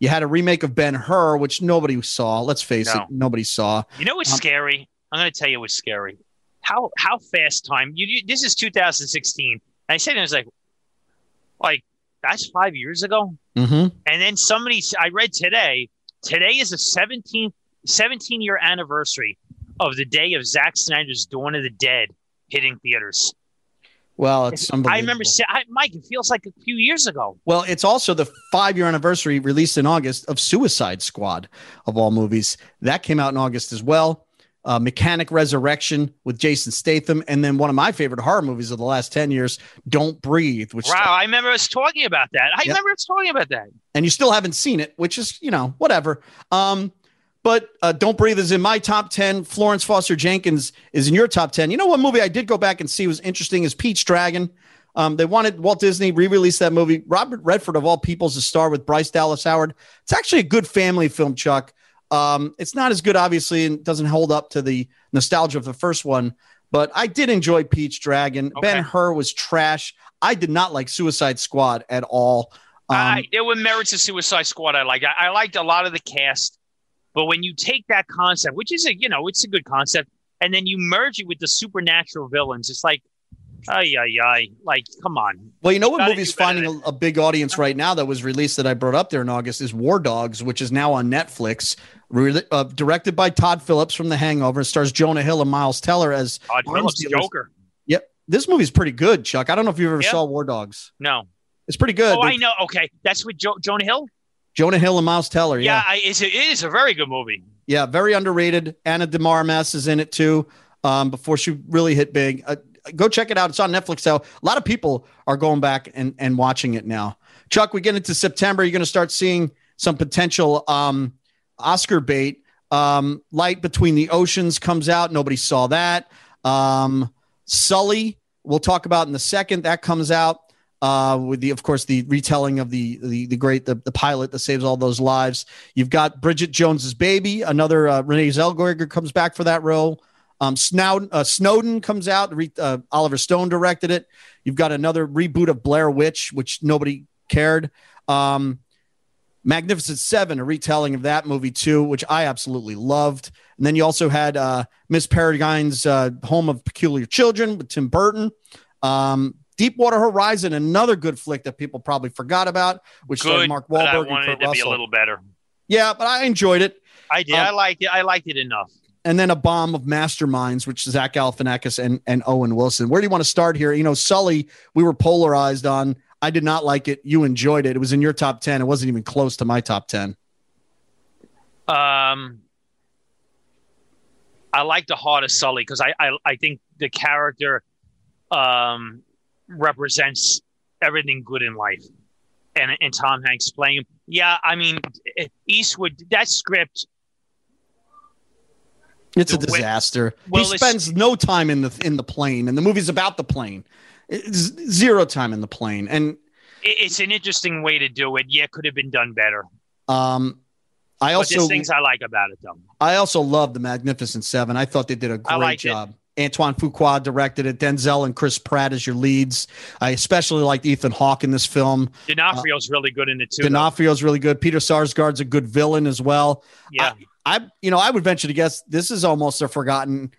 You had a remake of Ben Hur, which nobody saw. Let's face No. it, nobody saw. You know what's Um, scary? I'm going to tell you what's scary. How how fast time? You, you this is 2016. And I said I was like, like that's five years ago. Mm-hmm. And then somebody I read today. Today is the 17th 17 year anniversary of the day of Zack Snyder's Dawn of the Dead hitting theaters. Well, it's. I remember, I, Mike. It feels like a few years ago. Well, it's also the five year anniversary released in August of Suicide Squad of all movies. That came out in August as well. Uh, Mechanic Resurrection with Jason Statham. And then one of my favorite horror movies of the last 10 years, Don't Breathe, which, Wow, I remember us talking about that. I Yep. remember us talking about that. and you still haven't seen it, which is, you know, whatever. Um, but uh, Don't Breathe is in my top 10. Florence Foster Jenkins is in your top 10. You know, what movie I did go back and see was interesting is Pete's Dragon. Um, they wanted Walt Disney re-release that movie. Robert Redford of all people is a star with Bryce Dallas Howard. It's actually a good family film, Chuck. Um, it's not as good, obviously, and doesn't hold up to the nostalgia of the first one. But I did enjoy Pete's Dragon. Okay. Ben Hur was trash. I did not like Suicide Squad at all. Um, I, there were merits of Suicide Squad. I liked. I, I liked a lot of the cast, but when you take that concept, which is a you know it's a good concept, and then you merge it with the supernatural villains, it's like, ay ay ay, like come on. Well, you know what movie's finding a, a big audience right now that was released that I brought up there in August is War Dogs, which is now on Netflix. Re- uh, directed by Todd Phillips from The Hangover, stars Jonah Hill and Miles Teller as Todd Phillips, dealers. Joker. Yep. This movie's pretty good, Chuck. I don't know if you ever Yeah. saw War Dogs. No. It's pretty good. Oh, I know. Okay, that's with jo- Jonah Hill. Jonah Hill and Miles Teller. Yeah, Yeah. I, it's a, it is a very good movie. Yeah. Very underrated. Ana de Armas is in it too. Um, before she really hit big. Uh, go check it out. It's on Netflix. So a lot of people are going back and, and watching it now. Chuck, we get into September. You're going to start seeing some potential um, Oscar bait. Um, Light Between the Oceans comes out. Nobody saw that. Um, Sully, we'll talk about in the second. That comes out uh, with the, of course, the retelling of the the, the great the, the pilot that saves all those lives. You've got Bridget Jones's Baby, another uh, Renee Zellweger comes back for that role. Um, Snowden, uh, Snowden comes out. Uh, Oliver Stone directed it. You've got another reboot of Blair Witch, which nobody cared. Um, Magnificent Seven, a retelling of that movie too, which I absolutely loved. And then you also had uh, Miss Peregrine's uh, Home of Peculiar Children with Tim Burton. Um, Deepwater Horizon, another good flick that people probably forgot about, which Good, Mark but I Wahlberg and wanted Kurt it to be a little better. Yeah, but I enjoyed it. I did. Um, I liked it. I liked it enough. And then a bomb of masterminds, which Zach Galifianakis and, and Owen Wilson. Where do you want to start here? You know, Sully, we were polarized on. I did not like it. You enjoyed it. It was in your top 10. It wasn't even close to my top 10. Um, I like the heart of Sully because I, I I think the character um represents everything good in life, and and Tom Hanks playing him. Yeah, I mean Eastwood. That script. It's a disaster. Well, he spends no time in the in the plane, and the movie's about the plane. It's zero time in the plane, and It's an interesting way to do it. Yeah, could have been done better. um, I also things I like about it though. I also love the Magnificent Seven. I thought they did a great liked it. job. Antoine Fuqua directed it. Denzel and Chris Pratt as your leads. I especially liked Ethan Hawke in this film. D'Onofrio's really good in it too. though. D'Onofrio's really good. Peter Sarsgaard's a good villain as well. yeah, I, you know, I would venture to guess this is almost a forgotten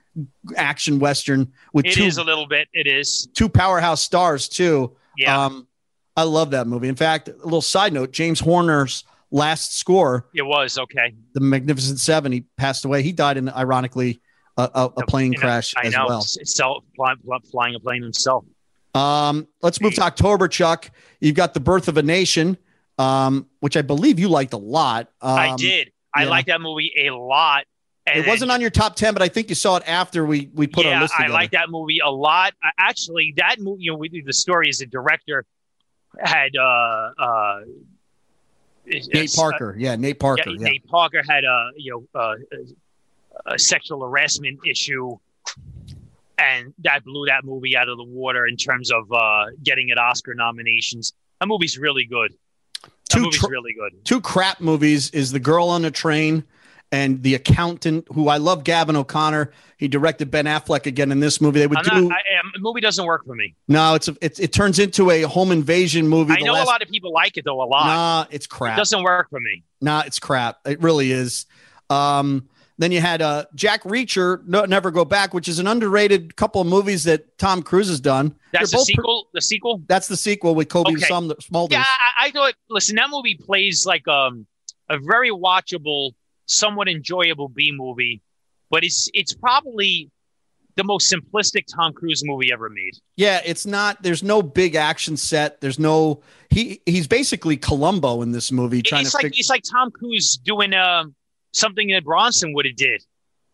action western with it two is a little bit. It is. two powerhouse stars too. Yeah, Um, I love that movie. In fact, a little side note: James Horner's last score, it was okay. The Magnificent Seven, he passed away. He died in, ironically, a, a, a plane You know, crash I as know. well. S- Self flying, flying a plane himself. Um, let's move to October, Chuck. You've got The Birth of a Nation, um, which I believe you liked a lot. Um, I did. I yeah. liked that movie a lot. And It wasn't on your top ten, but I think you saw it after we we put yeah, our list I like that movie a lot. Actually, that movie, you know, we, the story is the director had uh uh Nate Parker, yeah, Nate Parker, yeah, yeah. Nate Parker had a you know uh, a sexual harassment issue, and that blew that movie out of the water in terms of uh, getting it Oscar nominations. That movie's really good. Two tr- really good. two crap movies is The Girl on a Train and The Accountant, who I love Gavin O'Connor. He directed Ben Affleck again in this movie. They would I'm do not, I, the movie doesn't work for me. no, it's a, it's it turns into a home invasion movie. I The know last- a lot of people like it though a lot. Nah, it's it crap. doesn't work for me. Nah, it's crap. It really is. Um, then you had uh, Jack Reacher, no, Never Go Back, which is an underrated couple of movies that Tom Cruise has done. That's They're the both pre- sequel. the sequel. that's the sequel with Cobie Okay. Smulders. Yeah, I, I thought. Listen, that movie plays like um a very watchable, somewhat enjoyable B movie, but it's it's probably the most simplistic Tom Cruise movie ever made. Yeah, it's not. There's no big action set. There's no. He he's basically Columbo in this movie, trying it's to like it's like Tom Cruise doing um something that Bronson would have did.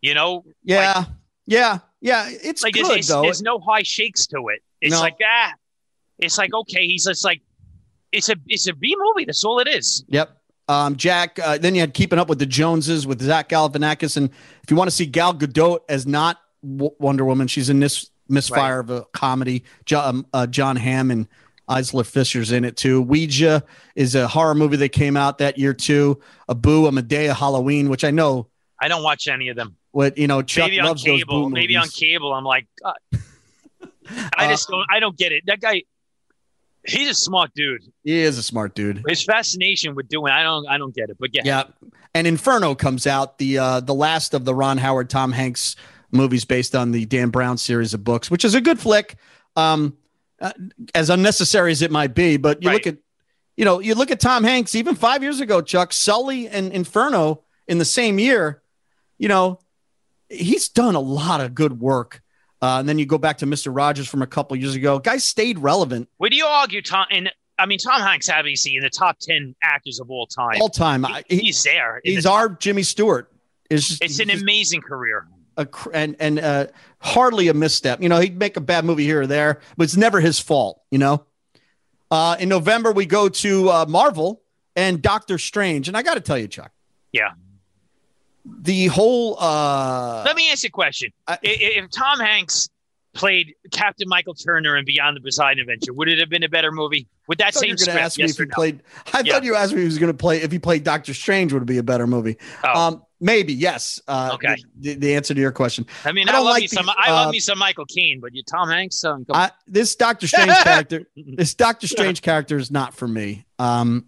You know, Yeah, yeah, yeah. It's like good there's, there's, though. there's no high shakes to it. It's No. like ah, it's like okay, he's just like it's a it's a B movie. That's all it is. Yep. Um, Jack. Uh, then you had Keeping Up with the Joneses with Zach Galifianakis, and if you want to see Gal Gadot as not w- Wonder Woman, she's in this misfire of a comedy. Jo- um, uh, Jon Hamm and Isla Fisher's in it too. Ouija is a horror movie that came out that year too. A Boo, a Madea Halloween, which I know I don't watch any of them. what you know. Chuck maybe on cable. Maybe on cable. I'm like, God. <laughs> I Uh, just don't. I don't get it. That guy, he's a smart dude. He is a smart dude. His fascination with doing, I don't, I don't get it. But yeah, Yeah. And Inferno comes out, the uh the last of the Ron Howard Tom Hanks movies based on the Dan Brown series of books, which is a good flick. Um uh, as unnecessary as it might be, but you Right. look at you know, you look at Tom Hanks even 5 years ago, Chuck, Sully and Inferno in the same year, you know, he's done a lot of good work. Uh, and then you go back to Mr. Rogers from a couple years ago. Guy stayed relevant would you argue Tom? And I mean, Tom Hanks obviously in the top ten actors of all time. all time. He- he's there. he's the- our Jimmy Stewart. It's an amazing career. A and and uh, hardly a misstep. You know, he'd make a bad movie here or there, but it's never his fault. You know. Uh, in November, we go to uh, Marvel and Doctor Strange, and I got to tell you, Chuck. Yeah. The whole. Uh, Let me ask you a question: I- if, if Tom Hanks played Captain Michael Turner in Beyond the Poseidon Adventure, would it have been a better movie with that I thought you same were going to script? ask me Yes if he no? played. I Yeah. thought you asked me if he was going to play if he played Doctor Strange would it be a better movie. Oh. Um, maybe yes. Uh, Okay. The, the answer to your question. I mean, I I, don't love like me some. these, I love uh, me some Michael Caine, but you Tom Hanks. Um, I, this Doctor Strange <laughs> character, this Doctor Strange character is not for me. Um,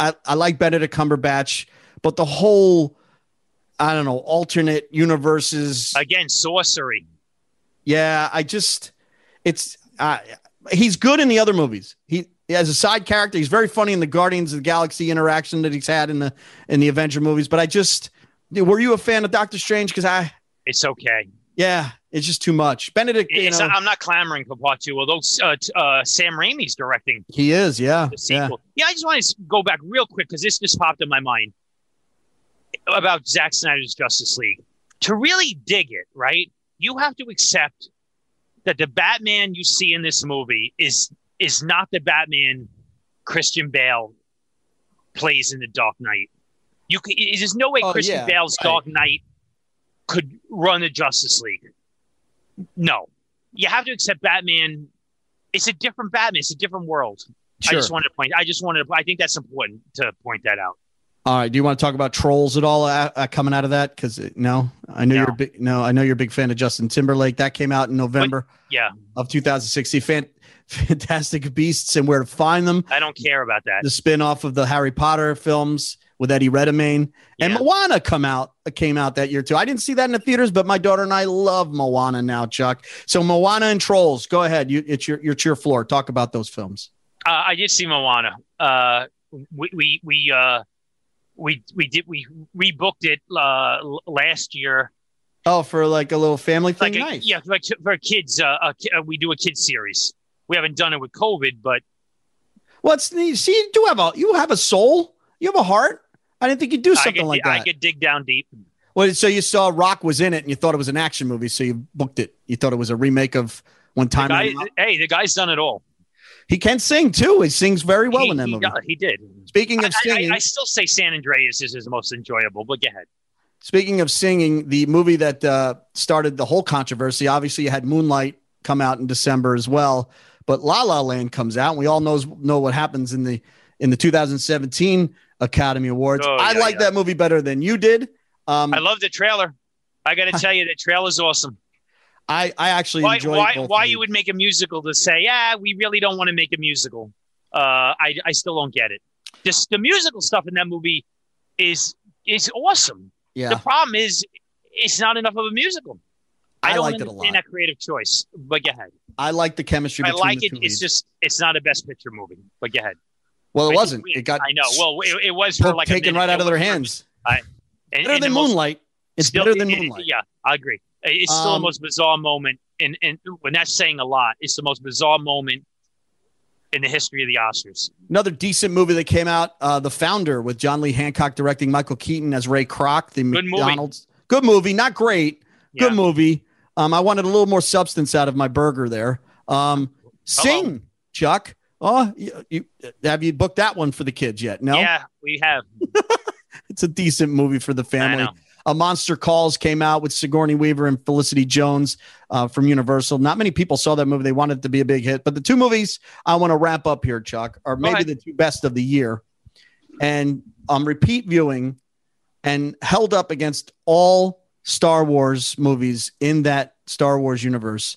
I, I like Benedict Cumberbatch, but the whole, I don't know, alternate universes. again, sorcery. yeah, I just, it's, uh, he's good in the other movies. He, as a side character, he's very funny in the Guardians of the Galaxy interaction that he's had in the in the Avenger movies. But I just, were you a fan of Doctor Strange? Because I, It's okay. yeah, it's just too much. Benedict, It's know, I'm not clamoring for part two, although uh, uh, Sam Raimi's directing he is, yeah, the yeah. Yeah, I just want to go back real quick because this just popped in my mind about Zack Snyder's Justice League. To really dig it, right, you have to accept that the Batman you see in this movie is is not the Batman Christian Bale plays in the Dark Knight. You can, there's no way Oh, Christian yeah, Bale's right. Dark Knight could run the Justice League. No, you have to accept Batman. It's a different Batman. It's a different world. I just wanted to point. I just wanted to. I think that's important to point that out. All right. Do you want to talk about trolls at all uh, uh, coming out of that? Because no, I know No. you're a big. No, I know you're a big fan of Justin Timberlake. That came out in November Yeah, of 2016. Fan, <laughs> Fantastic Beasts and Where to Find Them. I don't care about that. The spin off of the Harry Potter films with Eddie Redmayne and Moana come out came out that year too. I didn't see that in the theaters, but my daughter and I love Moana now, Chuck. So Moana and Trolls. Go ahead. You, it's your it's your floor. Talk about those films. Uh, I did see Moana. Uh, we we we uh, we we did we rebooked it uh, last year. Oh, for like a little family thing. Like a, nice. yeah, like for kids. Uh, a, uh, we do a kids series. We haven't done it with COVID, but What's neat? See, you do have a you have a soul. You have a heart. I didn't think you'd do something could, like that. I could dig down deep. well, so you saw Rock was in it, and you thought it was an action movie, so you booked it. You thought it was a remake of The Time. guy, hey, the guy's done it all. He can sing too. He sings very well he, in that he, movie. got- he did. Speaking of I- singing, I, I still say San Andreas is his most enjoyable, but go ahead. Speaking of singing, the movie that uh, started the whole controversy, obviously you had Moonlight come out in December as well, but La La Land comes out, and we all knows know what happens in the in the 2017 Academy Awards. Oh, I yeah, like yeah. that movie better than you did. Um, I love the trailer. I got to tell you, the trailer's awesome. I, I actually Why, why, why you would make a musical to say, yeah, we really don't want to make a musical? Uh, I, I still don't get it. Just the musical stuff in that movie is is awesome. Yeah. The problem is, it's not enough of a musical. I, I don't liked it a understand lot. that creative choice. But go ahead. I like the chemistry. I like it. It's just it's not a best picture movie. But go ahead. Well, it I wasn't. we- It got I know. Well, it, it was for like taken right out of their hands. and- Better and than Moonlight. It's still- better than it- Moonlight. Yeah, I agree. It's still Um, the most bizarre moment, and and when that's saying a lot, it's the most bizarre moment in the history of the Oscars. Another decent movie that came out, uh, The Founder, with John Lee Hancock directing, Michael Keaton as Ray Kroc, the Good movie. McDonald's. Good movie, not great. Yeah. Good movie. Um, I wanted a little more substance out of my burger there. Um, sing, Chuck. Oh, you, you have you booked that one for the kids yet? No, Yeah, we have. <laughs> it's a decent movie for the family. A Monster Calls came out with Sigourney Weaver and Felicity Jones uh, from Universal. Not many people saw that movie. They wanted it to be a big hit. But the two movies I want to wrap up here, Chuck, are maybe the two best of the year. And um, repeat viewing and held up against all Star Wars movies in that Star Wars universe.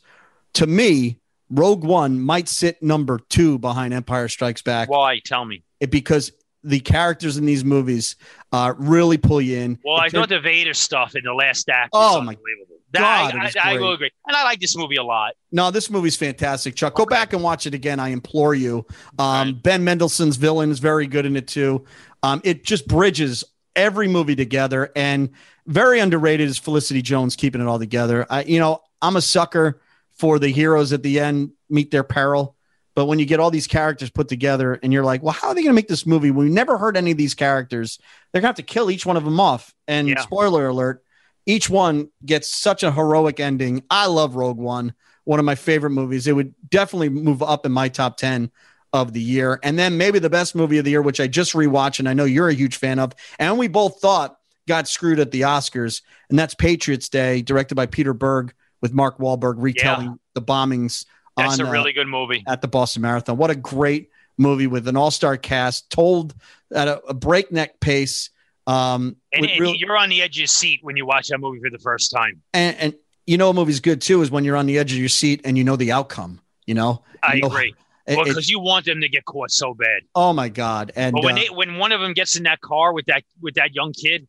To me, Rogue One might sit number two behind Empire Strikes Back Why? Tell me. it- because the characters in these movies uh, really pull you in. Well, I It thought the Vader stuff in the last act. Oh, is my unbelievable. God, That, it was I, I, I will agree, and I like this movie a lot. No, this movie's fantastic, Chuck. Go back and watch it again. I implore you. Um, Right. Ben Mendelsohn's villain is very good in it too. Um, it just bridges every movie together, and very underrated is Felicity Jones keeping it all together. I, you know, I'm a sucker for the heroes at the end meet their peril, but when you get all these characters put together, and you're like, well, how are they going to make this movie? We never heard any of these characters. They're going to have to kill each one of them off. And Yeah. spoiler alert. each one gets such a heroic ending. I love Rogue One, one of my favorite movies. It would definitely move up in my top 10 of the year. And then maybe the best movie of the year, which I just rewatched and I know you're a huge fan of, and we both thought got screwed at the Oscars, and that's Patriots Day, directed by Peter Berg with Mark Wahlberg retelling yeah. the bombings. That's on, a really uh, good movie at the Boston Marathon. What a great movie with an all-star cast, told at a, a breakneck pace. Um, and, and real, you're on the edge of your seat when you watch that movie for the first time. And, and you know, a movie's good too is when you're on the edge of your seat and you know the outcome. You know, I you know, agree. <laughs> Well, because you want them to get caught so bad. Oh my god! And but when uh, they, when one of them gets in that car with that with that young kid,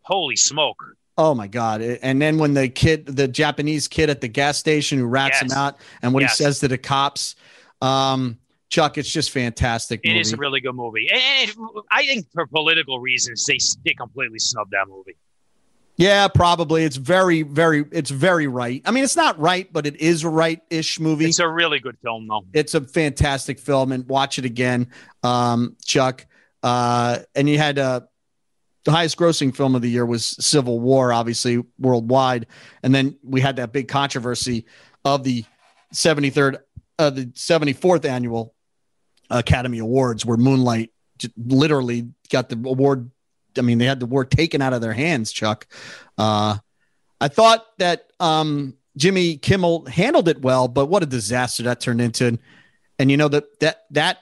holy smoke! Oh my god! And then when the kid, the Japanese kid at the gas station who rats yes. him out, and what yes. he says to the cops, um, Chuck, it's just fantastic. Movie. It is a really good movie, and, I think for political reasons, they they completely snubbed that movie. Yeah, probably. It's very, very, it's very right. I mean, it's not right, but it is a right-ish movie. It's a really good film, though. It's a fantastic film, and watch it again, um, Chuck. Uh, and you had uh, the highest grossing film of the year was Civil War, obviously worldwide, and then we had that big controversy of the 73rd, uh, the 74th annual Academy Awards, where Moonlight literally got the award I mean, they had the word taken out of their hands, Chuck. Uh, I thought that um, Jimmy Kimmel handled it well, but what a disaster that turned into. And you know that that that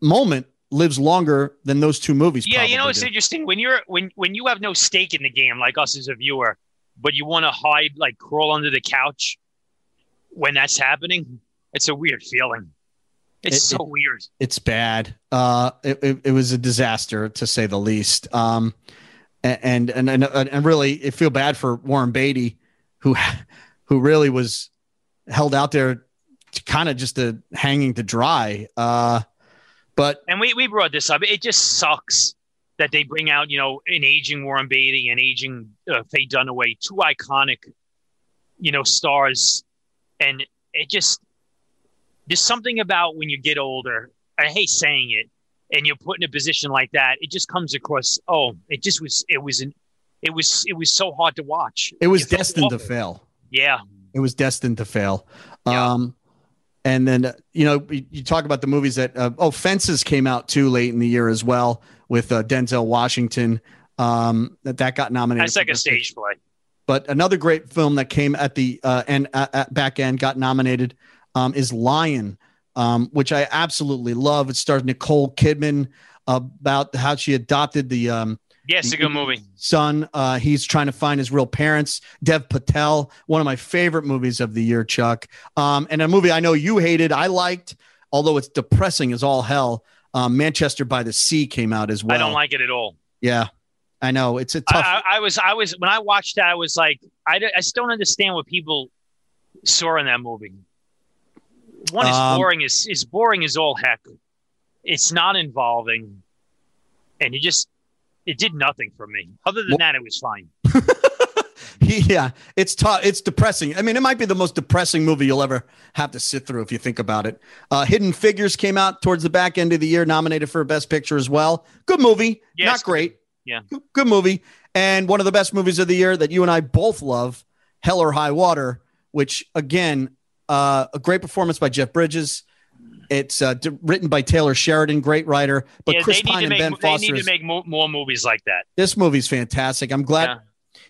moment lives longer than those two movies. Yeah, you know it's do. interesting when you're when when you have no stake in the game, like us as a viewer, but you want to hide, like crawl under the couch when that's happening. It's a weird feeling. It's it, so it, weird. It's bad. Uh, it, it, it, was a disaster to say the least. Um, and and and and really, I feel bad for Warren Beatty, who <laughs> who really was held out there, kind of just a hanging to dry. Uh, but and we we brought this up. It just sucks that they bring out you know an aging Warren Beatty and aging uh, Faye Dunaway, two iconic, you know, stars, and it just there's something about when you get older. I hate saying it, and you're put in a position like that. It just comes across. Oh, it just was. It was an. It was. It was so hard to watch. It was destined to fail. Yeah. It was destined to fail. Yeah. Um, and then you know you, you talk about the movies that uh, oh Fences came out too late in the year as well with uh, Denzel Washington. Um, that that got nominated. That's like a stage play. But another great film that came at the uh, end at back end got nominated um, is Lion, um, which I absolutely love. It stars Nicole Kidman about how she adopted the Yes, a good movie. Son, uh, he's trying to find his real parents. Dev Patel, one of my favorite movies of the year, Chuck. Um, and a movie I know you hated, I liked, although it's depressing as all hell. Um, Manchester by the Sea came out as well. I don't like it at all. Yeah, I know it's a tough. I, I was, I was when I watched that, I was like, I, I just don't understand what people saw in that movie. One is um, boring. Is is boring as all heck. It's not involving, and you just it did nothing for me. Other than well, that, it was fine. <laughs> yeah, it's tough. It's depressing. I mean, it might be the most depressing movie you'll ever have to sit through if you think about it. Uh, Hidden Figures came out towards the back end of the year, nominated for Best Picture as well. Good movie, yes. not great. Yeah, good, good movie, and one of the best movies of the year that you and I both love, Hell or High Water, which again uh, a great performance by Jeff Bridges. It's uh, d- written by Taylor Sheridan, great writer. But yeah, Chris Pine and make, Ben Foster. They need to make more, more, movies like that. This movie's fantastic. I'm glad. Yeah.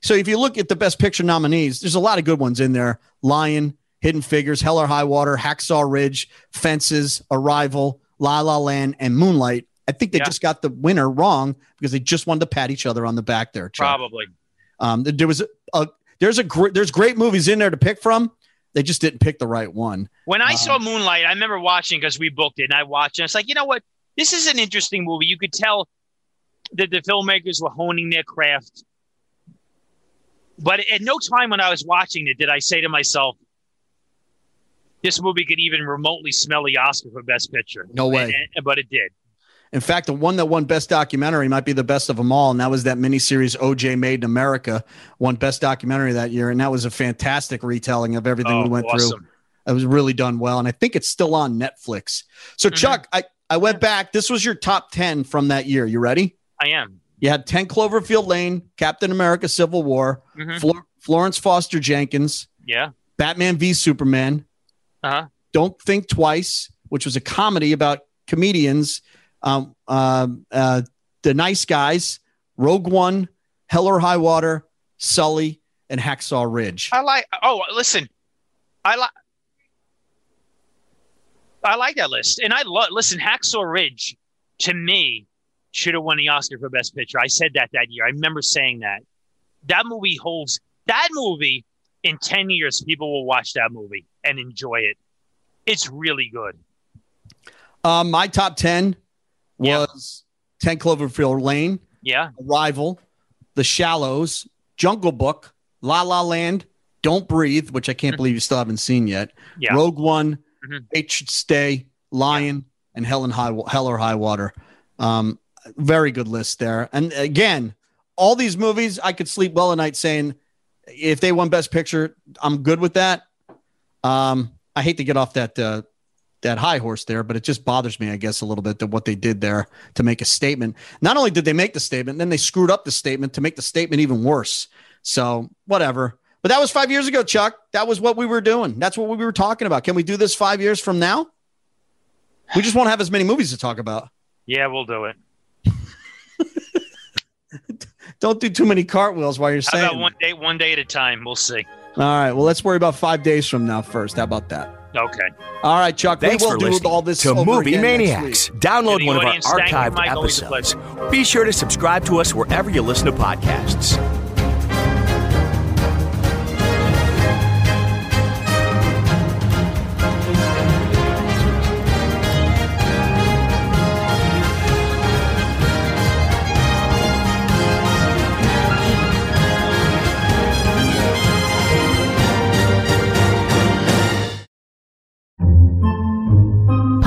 So if you look at the Best Picture nominees, there's a lot of good ones in there. Lion, Hidden Figures, Hell or High Water, Hacksaw Ridge, Fences, Arrival, La La Land, and Moonlight. I think they yeah. just got the winner wrong because they just wanted to pat each other on the back there. Chuck. Probably. Um, there was a, a there's a gr- there's great movies in there to pick from they just didn't pick the right one. When I um, saw Moonlight, I remember watching because we booked it and I watched it. And it's like, you know what? This is an interesting movie. You could tell that the filmmakers were honing their craft. But at no time when I was watching it did I say to myself, this movie could even remotely smell the Oscar for Best Picture. No way. And, and, but it did. In fact, the one that won Best Documentary might be the best of them all, and that was that miniseries OJ Made in America, won Best Documentary that year, and that was a fantastic retelling of everything oh, we went awesome. through. It was really done well, and I think it's still on Netflix. So, mm-hmm. Chuck, I I went back. This was your top ten from that year. You ready? I am. You had 10 Cloverfield Lane, Captain America Civil War, Mhm. Flor- Florence Foster Jenkins, Yeah. Batman v Superman, Uh huh. Don't Think Twice, which was a comedy about comedians, um, um, uh, The Nice Guys, Rogue One, Hell or High Water, Sully, and Hacksaw Ridge. I like. Oh, listen, I like. I like that list, and I love. Listen, Hacksaw Ridge, to me, should have won the Oscar for Best Picture. I said that that year. I remember saying that. That movie holds. That movie in ten years, people will watch that movie and enjoy it. It's really good. Um, my top 10 Yeah. was 10 Cloverfield Lane, Yeah. Arrival, The Shallows, Jungle Book, La La Land, Don't Breathe, which I can't believe you still haven't seen yet, Yeah. Rogue One, Mhm. It Should Stay, Lion, and Hell, and High, Hell or High Water. Um, very good list there. And again, all these movies, I could sleep well at night saying, if they won Best Picture, I'm good with that. Um, I hate to get off that uh, that high horse there, but it just bothers me, I guess, a little bit that what they did there to make a statement. Not only did they make the statement, then they screwed up the statement to make the statement even worse. So whatever. But that was five years ago, Chuck. That was what we were doing. That's what we were talking about. Can we do this five years from now? We just won't have as many movies to talk about. Yeah, we'll do it. <laughs> Don't do too many cartwheels while you're How saying. about one day, one day at a time? We'll see. All right. Well, let's worry about five days from now first. How about that? Okay. All right, Chuck. Thanks we will for do listening all this to over Movie Maniacs. Download To one of our audience, thank you, archived Mike. Always a episodes. Be sure to subscribe to us wherever you listen to podcasts.